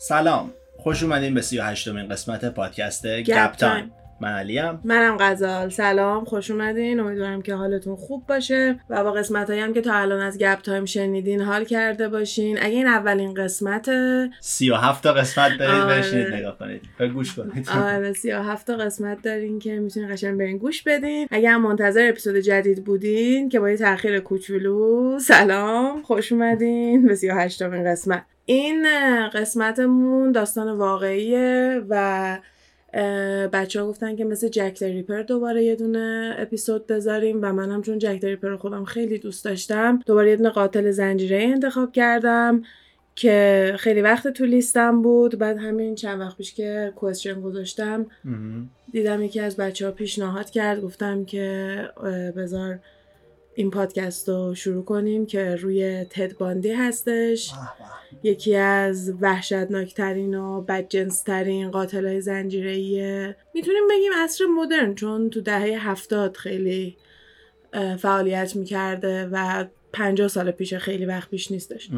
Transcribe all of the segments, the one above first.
سلام. خوش اومدین به 38 امین قسمت پادکست گپ تایم. من علیم. منم غزال. سلام. خوش اومدین. امیدوارم که حالتون خوب باشه و با قسمت هم که تا الان از گپ تایم شنیدین حال کرده باشین. اگه این اولین قسمت 37 تا قسمت دارید بشینید نگاه کنید. به گوش کنید. آره 37 تا قسمت دارین که می‌تونین قشنگ برین گوش بدین. اگه هم منتظر اپیزود جدید بودین که با یه تاخیر کوچولو سلام. خوش اومدین به 38 امین قسمت. این قسمتمون داستان واقعیه و بچه ها گفتن که مثل جک ریپر دوباره یه دونه اپیزود بذاریم و منم چون جک ریپر خودم خیلی دوست داشتم دوباره یه دونه قاتل زنجیره انتخاب کردم که خیلی وقت تو لیستم بود. بعد همین چند وقت پیش که کوشن گذاشتم دیدم یکی از بچه ها پیشنهاد کرد گفتم که بذار این پادکست رو شروع کنیم که روی تد باندی هستش. یکی از وحشتناکترین و بدجنسترین قاتل های زنجیره می‌تونیم بگیم عصر مدرن چون تو دهه هفتاد خیلی فعالیت می‌کرده و پنجاه سال پیش خیلی وقت پیش نیستش.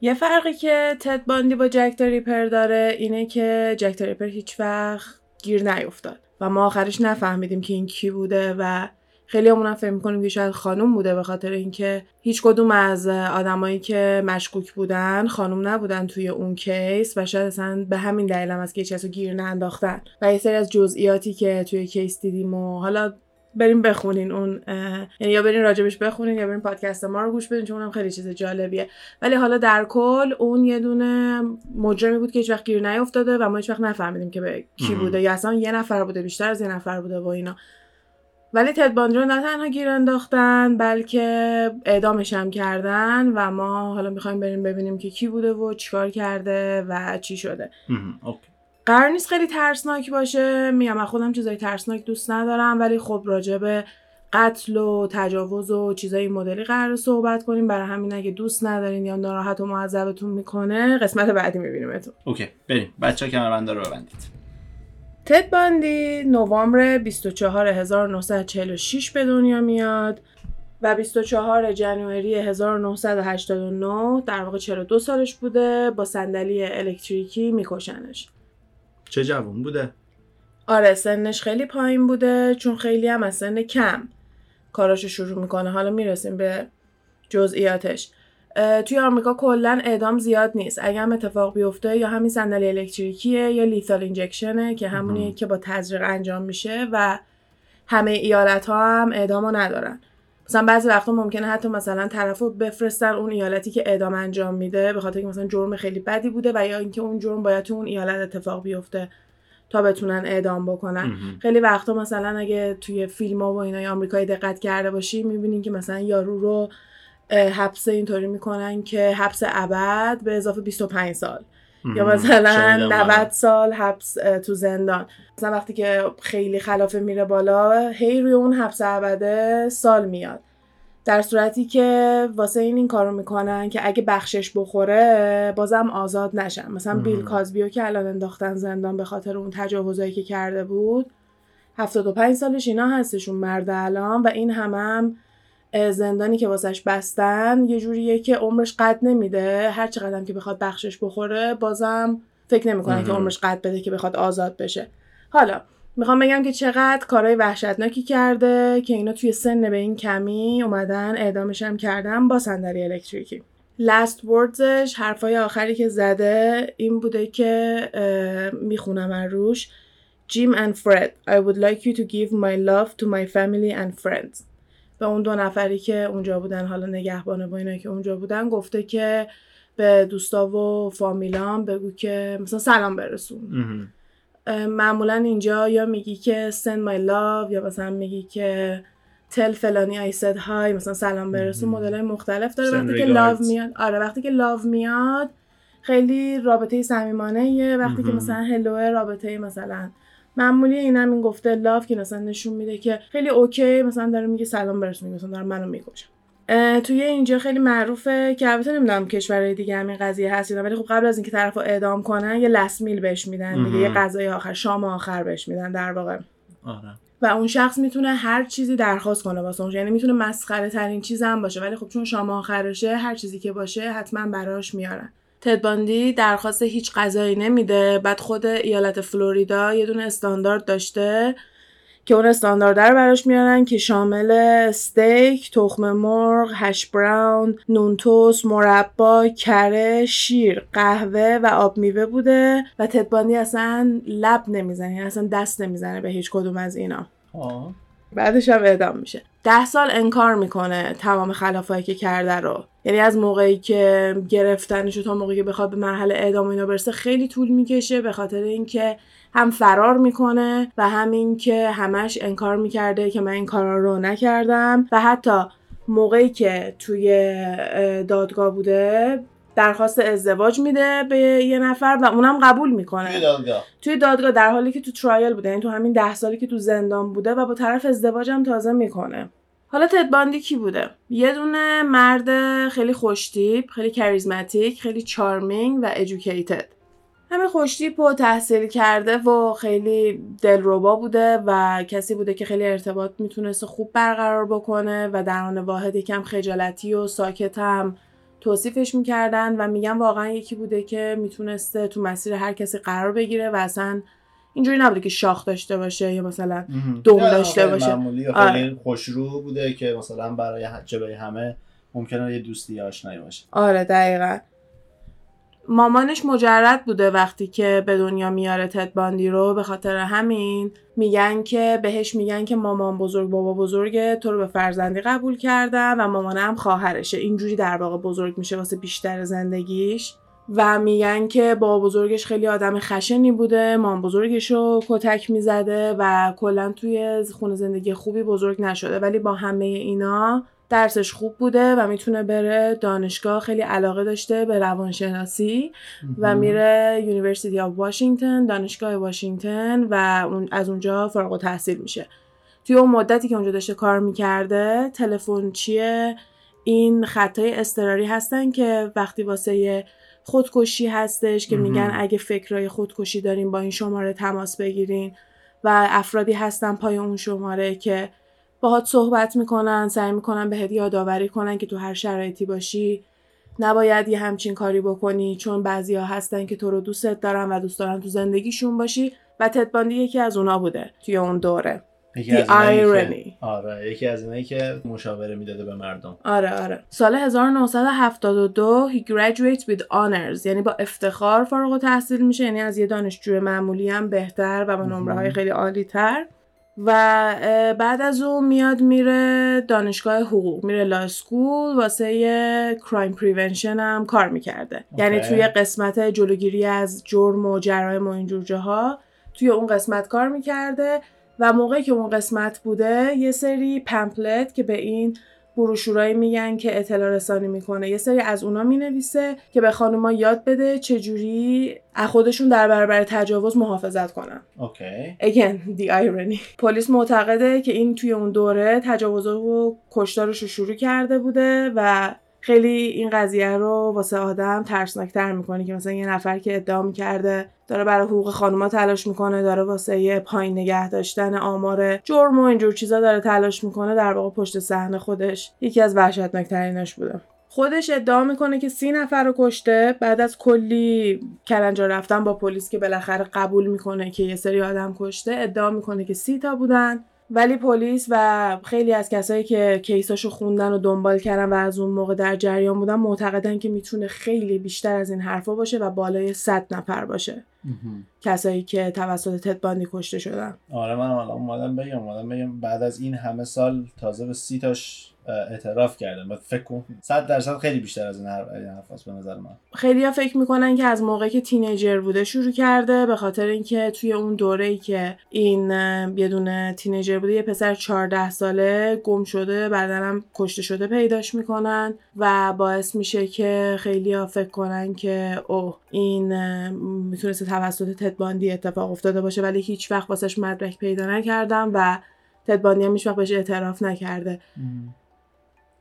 یه فرقی که تد باندی با جک ریپر داره اینه که جک ریپر هیچ وقت گیر نیفتاد و ما آخرش نفهمیدیم که این کی بوده و خیلی همون هم فکر می‌کنیم که شاید خانوم بوده به خاطر اینکه هیچ کدوم از آدمایی که مشکوک بودن خانوم نبودن توی اون کیس و شاید اصلا به همین دلیل هم از که هیچ گیر ننداختن. و یه سری از جزئیاتی که توی کیس دیدیم و حالا بریم بخونین اون یعنی یا برین راجبش بخونین یا برین پادکست ما رو گوش بدین چون اونم خیلی چیز جالبیه. ولی حالا در کل اون یه دونه مجرمی بود که هیچ وقت گیر نیافتاده و ما هیچ وقت نفهمیدیم که به کی بوده یا اصلا یه نفر بوده بیشتر از یه نفر بوده و اینا. ولی تد باندی رو نه تنها گیر انداختن بلکه اعدامش هم کردن و ما حالا می‌خوایم بریم ببینیم که کی بوده و چیکار کرده و چی شده. قرار نیست خیلی ترسناک باشه. میگم من خودم چیزای ترسناک دوست ندارم ولی خب راجع به قتل و تجاوز و چیزای مدلی قرار صحبت کنیم. برای همین اگه دوست ندارین یا ناراحت و معذبتون می‌کنه قسمت بعدی میبینیمتون. اوکی. بریم. بچه کمربنده رو ببندید. تد باندی نوامبر 24 1946 به دنیا میاد و 24 جنوری 1989 در واقع 42 سالش بوده با صندلی الکتریکی میکشنش. چه جوون بوده؟ آره سنش خیلی پایین بوده چون خیلی هم از سن کم کاراشو شروع می‌کنه. حالا می‌رسیم به جزئیاتش. توی آمریکا کلا اعدام زیاد نیست. اگر هم اتفاق بیفته یا همین صندلی الکتریکیه یا لیثال اینجکشنه که همونیه که با تزریق انجام میشه و همه ایالت ها هم اعدامو ندارن. مثلا بعضی وقتا ممکنه حتی مثلا طرف رو بفرستن اون ایالتی که اعدام انجام میده به خاطر که مثلا جرم خیلی بدی بوده و یا اینکه اون جرم باید تو اون ایالت اتفاق بیفته تا بتونن اعدام بکنن. خیلی وقتا مثلا اگه توی فیلم ها و اینا آمریکایی دقت کرده باشی می‌بینین که مثلا یارو رو حبس اینطوری می‌کنن که حبس ابد به اضافه 25 سال. یا مثلا 90 سال حبس تو زندان. مثلا وقتی که خیلی خلافه میره بالا هی روی اون حبس ابده سال میاد. در صورتی که واسه این این کارو می‌کنن که اگه بخشش بخوره بازم آزاد نشن. مثلا بیل کازبیو که الان انداختن زندان به خاطر اون تجاوزایی که کرده بود 75 سالش اینا هستشون مرد الان و این هم, هم زندانی که واسش بستن یه جوریه که عمرش قد نمیده. هر چقدر که بخواد بخشش بخوره بازم فکر نمی‌کنه که عمرش قد بده که بخواد آزاد بشه. حالا می‌خوام بگم که چقدر کارهای وحشتناکی کرده که اینا توی سن به این کمی اومدن اعدامش هم کردن با صندلی الکتریکی. لست وردزش حرفای آخری که زده این بوده که می‌خونم روش. جیم and Fred I would like you to give my love to my family and friends. به اون دو نفری که اونجا بودن حالا نگهبانه با اینا که اونجا بودن گفته که به دوستا و فامیلام بگو که مثلا سلام برسون. معمولا اینجا یا میگی که send my love یا مثلا میگی که تل فلانی I said hi مثلا سلام برسون. مدل های مختلف داره. وقتی که لاو میاد آره وقتی که لاو میاد خیلی رابطه صمیمانه وقتی که مثلا هلو رابطه مثلا معمولی این هم این گفته لاف که مثلا نشون میده که خیلی اوکی مثلا داره میگه سلام برسون مثلا داره منو می‌کشم توی اینجا خیلی معروفه که البته نمی‌دونم کشورهای دیگه همین قضیه هست ولی خب قبل از اینکه طرفو اعدام کنن یه لسمیل بهش میدن دیگه یه غذای آخر شام آخر بهش میدن در واقع. آره. و اون شخص می‌تونه هر چیزی درخواست کنه واسه اون یعنی می‌تونه مسخره ترین چیز هم باشه ولی خب چون شام آخرشه هر چیزی که باشه حتما براش میارن. تدباندی درخواست هیچ غذایی نمیده. بعد خود ایالت فلوریدا یه دونه استاندارد داشته که اون استاندارد رو براش میارن که شامل استیک، تخم مرغ، هش براون، نونتوس، مربا، کره، شیر، قهوه و آب میوه بوده و تدباندی اصلا لب نمی‌زنه اصلا دست نمی‌زنه به هیچ کدوم از اینا. آه. بعدش هم اعدام میشه. ده سال انکار می‌کنه تمام خلافایی که کرده رو. یعنی از موقعی که گرفتنش تا موقعی که بخواد به مرحله اعدام اینا برسه خیلی طول می‌کشه به خاطر اینکه هم فرار می‌کنه و همین که همش انکار می‌کرده که من این کارا رو نکردم. و حتی موقعی که توی دادگاه بوده درخواست ازدواج میده به یه نفر و اونم قبول می‌کنه. توی دادگاه. توی دادگاه در حالی که تو ترایل بوده یعنی تو همین ده سالی که تو زندان بوده و با طرف ازدواجم تازه می‌کنه. حالا تدباندی کی بوده؟ یه دونه مرد خیلی خوشتیپ خیلی کریزماتیک خیلی چارمینگ و ادوکیتد همین خوشتیپ و تحصیل کرده و خیلی دلربا بوده و کسی بوده که خیلی ارتباط می‌تونست خوب برقرار بکنه و در آن واحد یکم خجالتی و ساکت هم توصیفش می‌کردن و میگن واقعا یکی بوده که می‌تونسته تو مسیر هر کسی قرار بگیره و اصلا اینجوری نبوده که شاخ داشته باشه یا مثلا دوم داشته باشه. معمولی آره. خیلی خوشرو بوده که مثلا برای جلوی همه ممکنه یه دوستی آشنایی باشه. آره دقیقا. مامانش مجرد بوده وقتی که به دنیا میاره تد باندی رو به خاطر همین میگن که بهش میگن که مامان بزرگ بابا بزرگه تو رو به فرزندی قبول کردم و مامانه هم خواهرشه. اینجوری در واقع بزرگ میشه واسه بیشتر زندگیش. و میگن که بابا بزرگش خیلی آدم خشنی بوده مام بزرگش رو کتک می‌زده و کلا توی خونه زندگی خوبی بزرگ نشده. ولی با همه اینا درسش خوب بوده و می‌تونه بره دانشگاه خیلی علاقه داشته به روانشناسی و میره University of Washington دانشگاه واشنگتن و اون از اونجا فارغ التحصیل میشه. توی اون مدتی که اونجا داشته کار می‌کرده تلفن چیه؟ این خط‌های اضطراری هستن که وقتی واسه خودکشی هستش که میگن. اگه فکرای خودکشی دارین با این شماره تماس بگیرین. و افرادی هستن پای اون شماره که باهات صحبت می‌کنن سعی می‌کنن بهت یادآوری کنن که تو هر شرایطی باشی. نباید یه همچین کاری بکنی چون بعضیا هستن که تو رو دوستت دارن و دوست دارن تو زندگیشون باشی و تد باندی یکی از اونا بوده توی اون دوره. یکی The irony. آره یکی از اینایی که مشاوره می‌داده به مردم آره آره سال 1972 he graduates with honors یعنی با افتخار فارغ التحصیل میشه یعنی از یه دانشجو معمولی هم بهتر و با نمره های. خیلی عالی تر و بعد از اون میاد میره دانشگاه حقوق میره law school واسه یه crime prevention هم کار می‌کرده یعنی okay. توی قسمت جلوگیری از جرم و جرایم و اینجور جاها توی اون قسمت کار می‌کرده و موقعی که اون قسمت بوده یه سری پمپلت که به این بروشورایی میگن که اطلاع رسانی می‌کنه. یه سری از اونا می‌نویسه که به خانوما یاد بده چجوری از خودشون در برابر تجاوز محافظت کنن. اوکی. Again the irony. پلیس معتقده که این توی اون دوره تجاوز و کشتارش رو شروع کرده بوده و خیلی این قضیه رو واسه آدم ترسناکتر می‌کنه که مثلا یه نفر که ادعا می‌کرده داره برای حقوق خانوما تلاش می‌کنه داره واسه پایین نگه داشتن آمار جرم و اینجور چیزا داره تلاش می‌کنه در واقع پشت صحنه خودش. یکی از وحشتناکتریناش بوده. خودش ادعا می‌کنه که سی نفر رو کشته بعد از کلی کلنجار رفتن با پلیس که بالاخره قبول می‌کنه که یه سری آدم کشته ادعا می‌کنه که سی تا بودن. ولی پلیس و خیلی از کسایی که کیساشو خوندن و دنبال کردن و از اون موقع در جریان بودن معتقدن که می‌تونه خیلی بیشتر از این حرفا باشه و بالای 100 نفر باشه. کسایی که توسط تدباندی کشته شدن. آره من الان اومدم بگم اومدم بگم بعد از این همه سال تازه به سی تاش اعتراف کردم. بعد فکر کن 100 درصد خیلی بیشتر از این حرف به نظر من. خیلی فکر می‌کنن که از موقعی که تینیجر بوده شروع کرده به خاطر اینکه توی اون دوره ای که این یه دونه تینیجر بوده یه پسر 14 ساله گم شده بعدا هم کشته شده پیداش می‌کنن و باعث میشه که خیلی فکر کنن که اوه این می‌تونسته توسط تدباندی اتفاق افتاده باشه ولی هیچ وقت واسش مدرک پیدا نکردم و تدباندی هم هیچ وقت بهش اعتراف نکرده.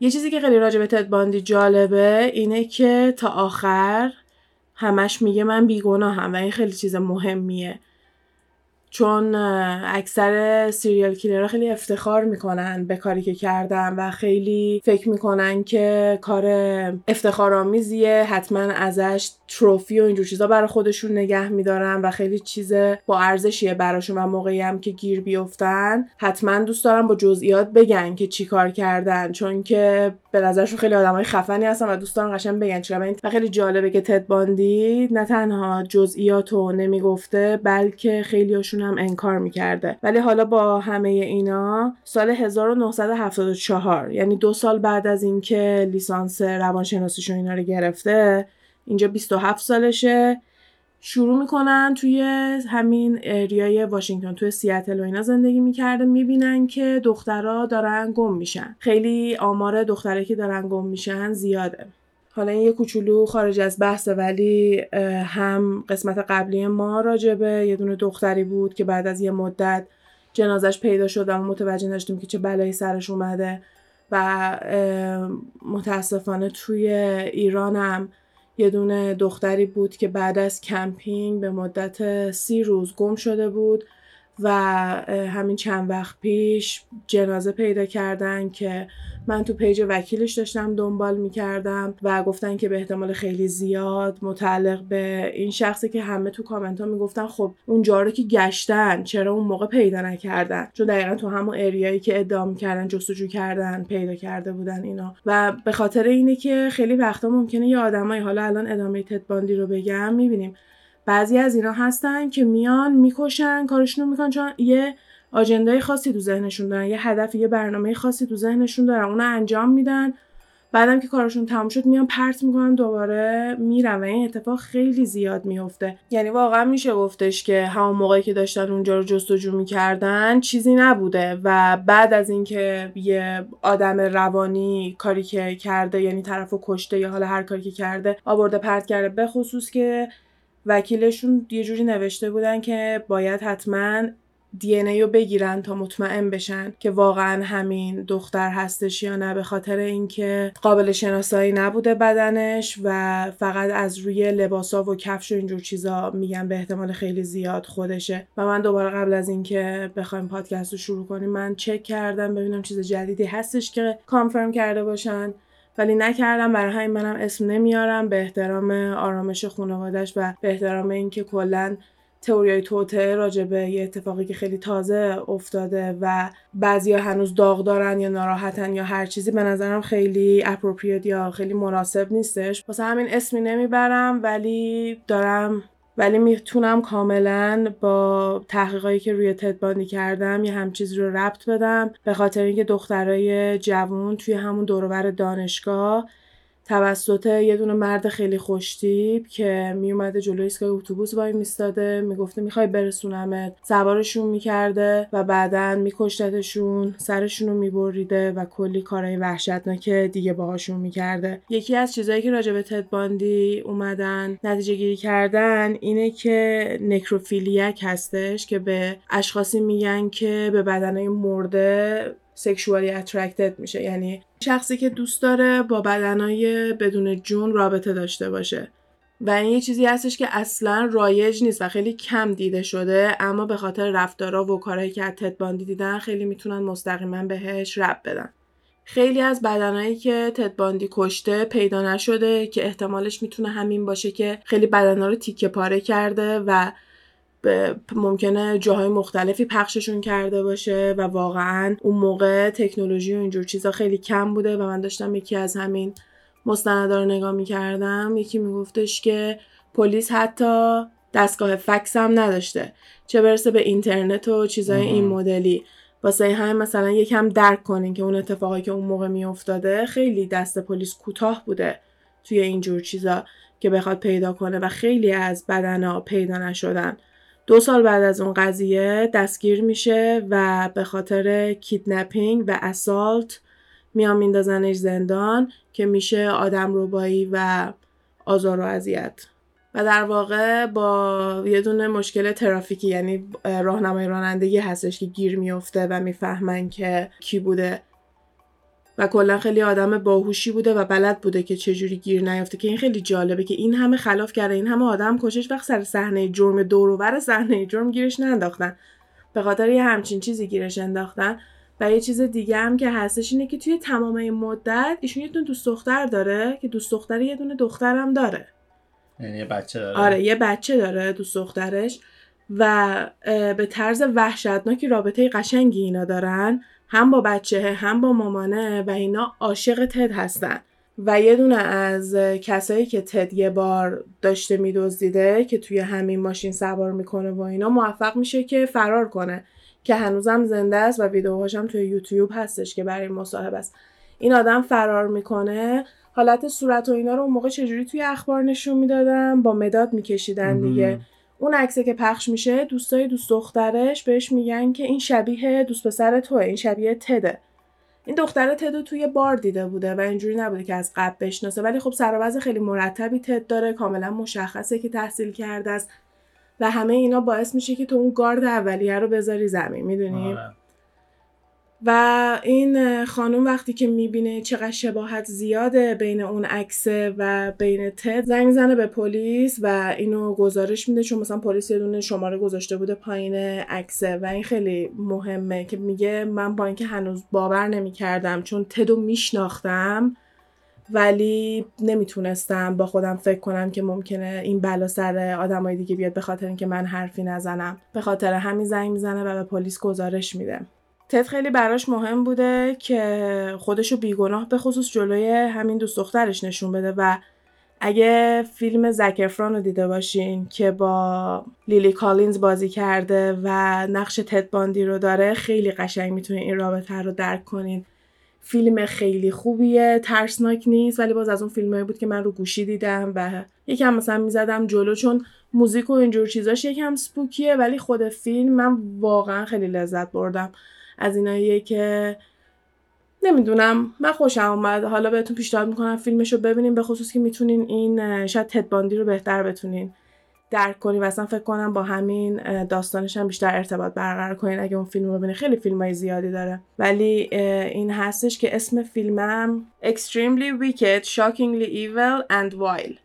یه چیزی که خیلی راجع به تد باندی جالبه اینه که تا آخر همش میگه من بیگناهم و این خیلی چیز مهمیه. چون اکثر سیریال کیلرها خیلی افتخار می‌کنن به کاری که کردن و خیلی فکر می‌کنن که کار افتخارآمیزیه. حتما ازش تروفی و اینجور چیزا برای خودشون نگه میدارن و خیلی چیز با ارزشیه براشون و موقعی هم که گیر بیفتن. حتما دوست دارن با جزئیات بگن که چی کار کردن چون که به نظرشون خیلی آدمای خفنی هستن و دوست دارن قشنگ بگن چرا و خیلی جالبه که تد باندی نه تنها جزئیات رو نمی‌گفته بلکه خیلیاشون هم انکار می‌کرده. ولی حالا با همه اینا سال 1974 یعنی دو سال بعد از اینکه لیسانس روانشناسیش اینا رو گرفته اینجا 27 سالشه. شروع می‌کنن توی همین اریای واشنگتن توی سیاتل و اینا زندگی می‌کرده می‌بینن که دخترها دارن گم میشن. خیلی آمار دختره که دارن گم میشن زیاده. حالا این یه کوچولو خارج از بحثه ولی هم قسمت قبلی ما راجبه. یه دونه دختری بود که بعد از یه مدت جنازش پیدا شد و متوجه نشدیم که چه بلایی سرش اومده و متاسفانه توی ایران هم یه دونه دختری بود که بعد از کمپینگ به مدت سی روز گم شده بود و همین چند وقت پیش جنازه پیدا کردن که من تو پیج وکیلش داشتم دنبال می‌کردم و گفتن که به احتمال خیلی زیاد متعلق به این شخصی که همه تو کامنت ها می‌گفتن خب اونجا رو که گشتن چرا اون موقع پیدا نکردن؟ چون دقیقا تو همون area یی که ادعا می‌کردن جستجو کردن پیدا کرده بودن اینا. و به خاطر اینه که خیلی وقتا ممکنه یه آدمایی حالا الان ادامه تدباندی رو بگم می‌بینیم. بعضی از اینا هستن که میان می‌کشن کارشون رو می‌کنن. چون یه آجندای خاصی تو ذهنشون دارن یه هدف یه برنامه خاصی تو ذهنشون دارن اونو انجام میدن. بعدم که کارشون تموم شد میان پرت می‌کنن دوباره میرن و این اتفاق خیلی زیاد میفته یعنی واقعا میشه گفتش که همون موقعی که داشتن اونجا رو جستجو می‌کردن چیزی نبوده و بعد از اینکه یه آدم روانی کاری که کرده یعنی طرفو کشته یا حالا هر کاری که کرده آورده پرت کرده به خصوص که وکیلشون یه جوری نوشته بودن که باید حتما دی رو بگیرن تا مطمئن بشن که واقعا همین دختر هستش یا نه به خاطر اینکه قابل شناسایی نبوده بدنش و فقط از روی لباسا و کفش و اینجور چیزا میگن به احتمال خیلی زیاد خودشه. و من دوباره قبل از اینکه بخوایم پادکست رو شروع کنیم من چک کردم ببینم چیز جدیدی هستش که کانفرم کرده باشن. ولی نکردم برای همین منم اسم نمیارم. به احترام آرامش خانوادش و به احترام اینکه کلا تئوریای توته راجع به یه اتفاقی که خیلی تازه افتاده و بعضیا هنوز داغ دارن یا ناراحتن یا هر چیزی به نظرم خیلی اپروپریت یا خیلی مناسب نیستش. واسه همین اسمی نمی‌برم ولی دارم ولی می‌تونم کاملا با تحقیقایی که روی تدباندی کردم یه هم چیزی رو ربط بدم. به خاطر اینکه دخترای جوون توی همون دورور دانشگاه توسط یه دونه مرد خیلی خوشتیب که میومده جلوی ایستگاه اتوبوس وای میستاده می‌گفته می‌خوای برسونمت. سوارشون می‌کرده و بعدا میکشتتشون سرشون رو میبریده و کلی کارهای وحشتناک دیگه باهاشون می‌کرده. یکی از چیزهایی که راجع به تدباندی اومدن نتیجه گیری کردن اینه که نکروفیلیک هستش که به اشخاصی میگن که به بدنهای مرده سکشوالی اترکتد میشه. یعنی شخصی که دوست داره با بدنهای بدون جون رابطه داشته باشه. و این یه چیزی هستش که اصلا رایج نیست و خیلی کم دیده شده اما به خاطر رفتارا و کارهایی که از تدباندی دیدن خیلی می‌تونن مستقیما بهش رب بدن. خیلی از بدنهایی که تدباندی کشته پیدا نشده که احتمالش می‌تونه همین باشه که خیلی بدنها رو تیکه پاره کرده و ممکنه جاهای مختلفی پخششون کرده باشه و واقعا اون موقع تکنولوژی و اینجور چیزا خیلی کم بوده و من داشتم یکی از همین مستندا رو نگاه می‌کردم. یکی میگفتش که پلیس حتی دستگاه فکس هم نداشته. چه برسه به اینترنت و چیزای این مدلی. واسه همین مثلا یکم درک کنین که اون اتفاقی که اون موقع میافتاده خیلی دست پلیس کوتاه بوده توی اینجور چیزا که بخواد پیدا کنه و خیلی از بدنا پیدا نشدن. دو سال بعد از اون قضیه دستگیر میشه و به خاطر کیدنپینگ و اسالت میان میندازنش زندان که میشه آدم روبایی و آزار و اذیت. و در واقع با یه دونه مشکل ترافیکی یعنی راهنمای رانندگی هستش که گیر میفته و می‌فهمن که کی بوده. و کلا خیلی آدم باهوشی بوده و بلد بوده که چجوری گیر نیافته که این خیلی جالبه که این همه خلاف کرده این همه آدم کشش وقت سر صحنه جرم دور و صحنه جرم گیرش ننداختن. به خاطر یه همچین چیزی گیرش انداختن. و یه چیز دیگه هم که هستش اینه که توی تمام این مدت ایشون یه دونه دوست دختر داره که دوست دختر یه دونه دخترم داره. یعنی یه بچه داره؟ آره یه بچه داره دوست دخترش. و به طرز وحشتناکی رابطه قشنگی اینا دارن. هم با بچه هم با مامانه و اینا عاشق تد هستن. و یه دونه از کسایی که تد یه بار داشته میدزدیده که توی همین ماشین سوار می‌کنه و اینا موفق میشه که فرار کنه. که هنوزم زنده است و ویدیوهاش هم توی یوتیوب هستش که برای مصاحبه است. این آدم فرار می‌کنه. حالت صورت و اینا رو اون موقع چجوری توی اخبار نشون می‌دادن؟ با مداد میکشیدن دیگه. اون عکسه که پخش میشه دوستای دوست دخترش بهش میگن که این شبیه دوست پسر توه این شبیه تده. این دختر تدو توی بار دیده بوده و اینجوری نبوده که از قبل بشناسه. ولی خب سر خیلی مرتبی تد داره کاملا مشخصه که تحصیل کرده است و همه اینا باعث میشه که تو اون گارد اولیه رو بذاری زمین می‌دونی؟ آره. و این خانم وقتی که می‌بینه چقدر شباهت زیاده بین اون عکسه و بین تد زنگ زنه به پلیس و اینو گزارش میده چون مثلا پلیس یه دونه شماره گذاشته بوده پایین عکسه و این خیلی مهمه که میگه من با اینکه هنوز باور نمی‌کردم چون تدو میشناختم ولی نمی‌تونستم با خودم فکر کنم که ممکنه این بلا سر آدمای دیگه بیاد به خاطر اینکه من حرفی نزنم. به خاطر همین زنگ می‌زنه و به پلیس گزارش میده. تد خیلی براش مهم بوده که خودشو بیگناه به خصوص جلوی همین دوست دخترش نشون بده و اگه فیلم زکرفران رو دیده باشین که با لیلی کالینز بازی کرده و نقش تد باندی رو داره خیلی قشنگ می‌تونین این رابطه رو درک کنین. فیلم خیلی خوبیه ترسناک نیست ولی باز از اون فیلمایی بود که من رو گوشی دیدم و یکم مثلا می‌زدم جلو چون موزیک و اینجور چیزاش یکم سپوکیه ولی خود فیلم من واقعا خیلی لذت بردم. از ایناییه که نمی‌دونم من خوشم اومد. حالا بهتون پیشنهاد می‌کنم فیلمش رو ببینیم به خصوص که می‌تونین این شاید تدباندی رو بهتر بتونین درک کنین. و اصلا فکر کنم با همین داستانش هم بیشتر ارتباط برقرار کنین اگه اون فیلم رو ببینین. خیلی فیلم های زیادی داره. ولی این هستش که اسم فیلمم Extremely Wicked, Shockingly Evil and Wild.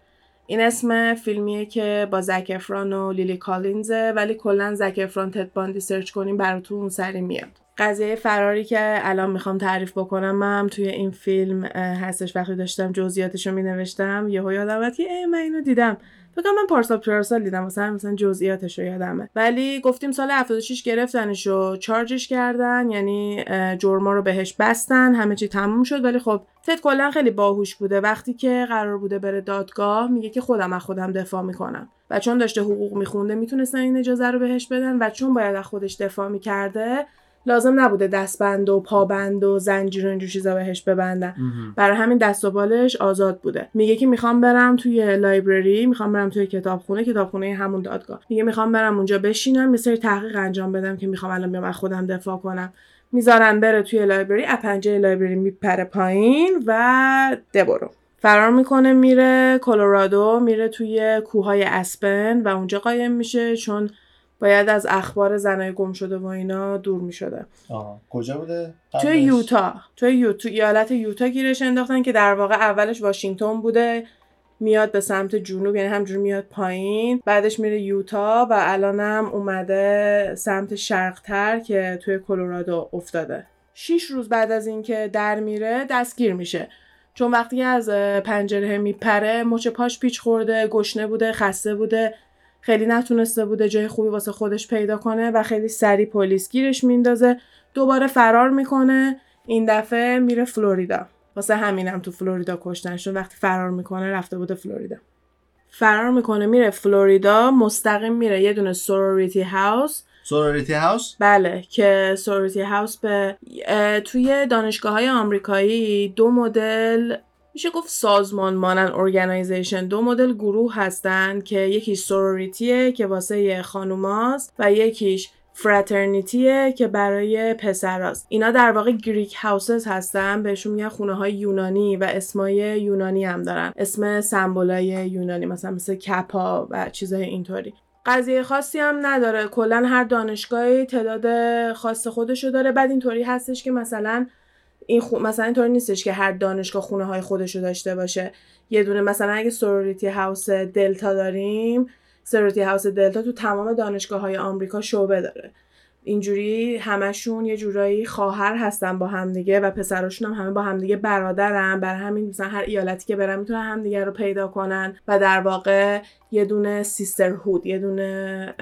این اسم فیلمیه که با زک افران و لیلی کالینزه ولی کلا زک افران تد باندی سرچ کنیم براتون اون سری میاد. قضیه فراری که الان می‌خوام تعریف بکنم من توی این فیلم هستش. وقتی داشتم جزئیاتش رو مینوشتم یهو یادم که ای من اینو دیدم. فکر من پارسال پارسال دیدم مثلا مثلا جزئیاتش رو یادمه. ولی گفتیم سال 76 گرفتنش و چارجش کردن یعنی جرما رو بهش بستن همه چی تموم شد. ولی خب تد کلا خیلی باهوش بوده. وقتی که قرار بوده بره دادگاه میگه که خودم از خودم دفاع می‌کنم. و چون داشته حقوق میخونده می‌تونستن این اجازه رو بهش بدن و چون باید از خودش دفاع می‌کرده لازم نبوده دستبند و پابند و زنجیر و اینجور چیزا بهش ببندن. برای همین دست و بالش آزاد بوده. میگه که می‌خوام برم توی لایبرری می‌خوام برم توی کتابخونه کتابخونه همون دادگاه. میگه می‌خوام برم اونجا بشینم یه سری تحقیق انجام بدم که می‌خوام الان بیام از خودم دفاع کنم. می‌ذارن بره توی لایبرری از پنجره لایبرری میپره پایین و دبرو فرار می‌کنه میره کلرادو میره توی کوههای اسپن و اونجا قایم میشه چون باید از اخبار زنای گم شده و اینا دور می شده کجا بوده؟ توی یوتا. توی یوتا ایالت یوتا گیرش انداختن که در واقع اولش واشنگتن بوده میاد به سمت جنوب یعنی همجور میاد پایین بعدش میره یوتا و الانم اومده سمت شرقتر که توی کلرادو افتاده. شیش روز بعد از اینکه در میره دستگیر میشه. چون وقتی از پنجره میپره مچ پاش پیچ خورده گشنه بوده خسته بوده. خیلی نتونسته بوده جای خوبی واسه خودش پیدا کنه و خیلی سری پلیس گیرش میندازه. دوباره فرار می‌کنه. این دفعه میره فلوریدا. واسه همینم تو فلوریدا کشتنشون وقتی فرار می‌کنه رفته بوده فلوریدا. فرار می‌کنه میره فلوریدا. مستقیم میره یه دونه sorority house. sorority house؟ بله که sorority house به توی دانشگاه های آمریکایی دو مدل میشه گفت سازمان مانند organization دو مدل گروه هستن که یکیش sorority ه که واسه خانوماست و یکیش fraternity ه که برای پسراست اینا در واقع Greek houses هستن. بهشون میگن خونه های یونانی و اسمای یونانی هم دارن. اسم سمبولای یونانی مثلا مثل Kappa و چیزای اینطوری. قضیه خاصی هم نداره. کلا هر دانشگاهی تعداد خاص خودشو داره. بعد اینطوری هستش که مثلا این خو... مثلا اینطور نیستش که هر دانشگاه خونه های خودشو داشته باشه. یه دونه مثلا اگه سوروریتی هاوس دلتا داریم سوروریتی هاوس دلتا تو تمام دانشگاه های آمریکا شعبه داره. اینجوری همشون یه جورایی خواهر هستن با همدیگه و پسراشون هم همه با همدیگه برادرن. بر همین مثلا هر ایالتی که برن می‌تونن همدیگه رو پیدا کنن و در واقع یه دونه سیسترهود یه دونه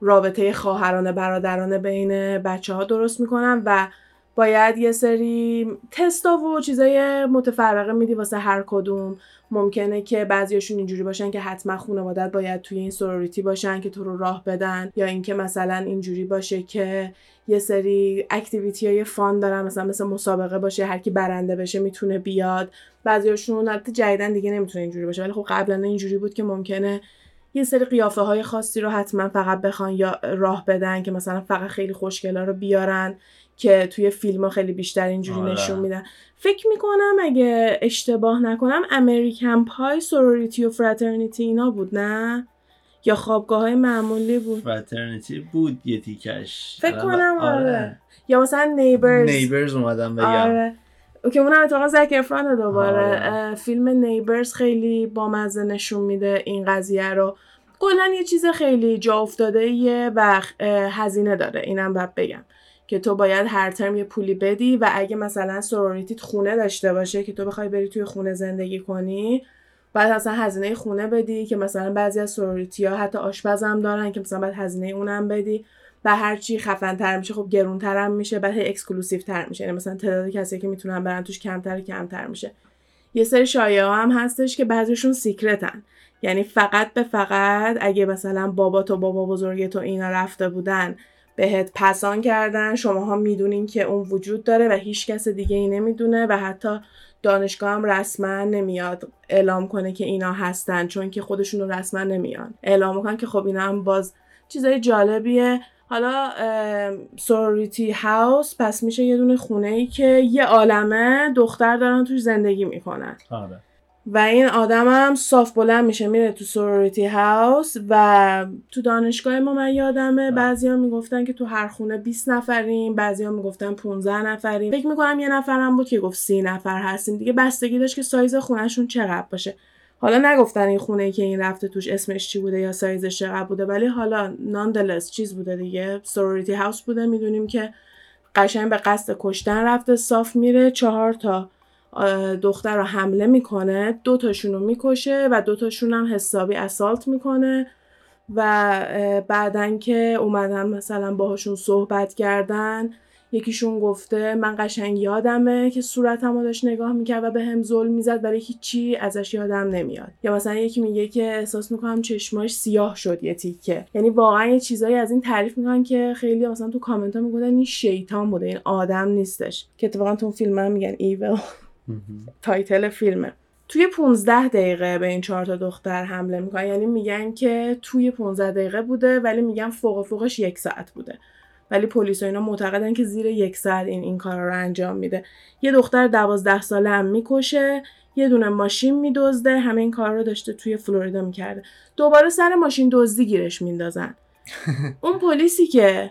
رابطه خواهرانه برادرانه بین بچه ها درست می‌کنن و باید یه سری تستا و چیزای متفرقه میدی واسه هر کدوم. ممکنه که بعضیاشون اینجوری باشن که حتما خانوادت باید توی این سوروریتی باشن که تو رو راه بدن یا اینکه مثلا اینجوری باشه که یه سری اکتیویتی های فان دارن مثلا مثل مسابقه باشه هر کی برنده بشه می‌تونه بیاد. بعضیاشون البته جدیدن دیگه نمی‌تونه اینجوری باشه ولی خب قبلا اینجوری بود که ممکنه یه سری قیافه های خاصی رو حتما فقط بخوان یا راه بدن که مثلا فقط خیلی خوشگلا رو بیارن. که توی فیلم ها خیلی بیشتر اینجوری آره. نشون میدن فکر می‌کنم اگه اشتباه نکنم امریکن پای سوروریتی و فراترنیتی اینا بود نه یا خوابگاه های معمولی بود فراترنیتی بود یه تیکش فکر کنم آره. آره. یا مثلا نیبرز نیبرز اومدم بگم آره. که اونم اتفاقا زک افران دوباره آره. فیلم نیبرز خیلی بامزه نشون میده این قضیه رو کلا یه چیز خیلی جا افتاده و هزینه داره اینم باید بگم که تو باید هر ترم یه پولی بدی و اگه مثلا سوروریتیت خونه داشته باشه که تو بخوای بری توی خونه زندگی کنی بعد اصلا هزینه خونه بدی که مثلا بعضی از سوروریتی ها حتی آشپزم دارن که مثلا باید هزینه اونم بدی و هر چی خفن تر میشه خب گرون ترم میشه بعد exclusive تر میشه. یعنی مثلا تعداد کسی که می‌تونن برن توش کمتر کمتر میشه. یه سری شایعه هم هستش که بعضیشون secret ن یعنی فقط به فقط اگه مثلا بابا تو بابا بزرگ تو اینا رفته بودن بهت pass on کردن. شماها می‌دونین که اون وجود داره و هیچ کس دیگه ای نمی‌دونه و حتی دانشگاه هم رسما نمیاد اعلام کنه که اینا هستن چون که خودشون رسما نمیان. اعلام کنن که خب اینا هم باز چیزای جالبیه. حالا سوریتی هاوس پس میشه یه دونه خونه ای که یه عالمه دختر دارن توش زندگی می‌کنن. آره. و این آدمم صاف بلند میشه میره تو سوروریتی هاوس و تو دانشگاه ما من یادمه بله. بعضیا می‌گفتن که تو هر خونه 20 نفریم بعضیا می‌گفتن 15 نفریم. فکر می‌کنم یه نفرم بود که گفت 30 نفر هستیم. دیگه بستگی داشت که سایز خونهشون چقدر باشه. حالا نگفتن این خونه ای که این رفته توش اسمش چی بوده یا سایزش چقدر بوده ولی حالا ناندلس چیز بوده دیگه. سوروریتی هاوس بوده می‌دونیم که قشنگ به قصد کشتن رفته صاف میره چهار تا دختر رو حمله می‌کنه دو تاشون رو می‌کشه و دو تاشون هم حسابی اسالت می‌کنه و بعدن که اومدن مثلا باهاشون صحبت کردن یکیشون گفته من قشنگ یادمه که صورتمو داشت نگاه می‌کرد و به هم ظلم می‌زد ولی هیچی ازش یادم نمیاد. یا مثلا یکی میگه که احساس می‌کنم چشماش سیاه شد یه تیکه. یعنی واقعا یه چیزایی از این تعریف می‌کنن که خیلی مثلا تو کامنت ها این شیطان بوده این آدم نیستش. که اتفاقا تو فیلم هم میگن evil title فیلمه. توی 15 دقیقه به این چهار تا دختر حمله می‌کنن. یعنی میگن که توی 15 دقیقه بوده ولی میگن فوق فوقش یک ساعت بوده. ولی پلیس و اینا معتقدن که زیر یک ساعت این این کارا رو انجام میده. یه دختر دوازده ساله هم می‌کشه یه دونه ماشین میدزده همه این کار رو داشته توی فلوریدا می‌کرده. دوباره سر ماشین دزدی گیرش میندازن. اون پلیسی که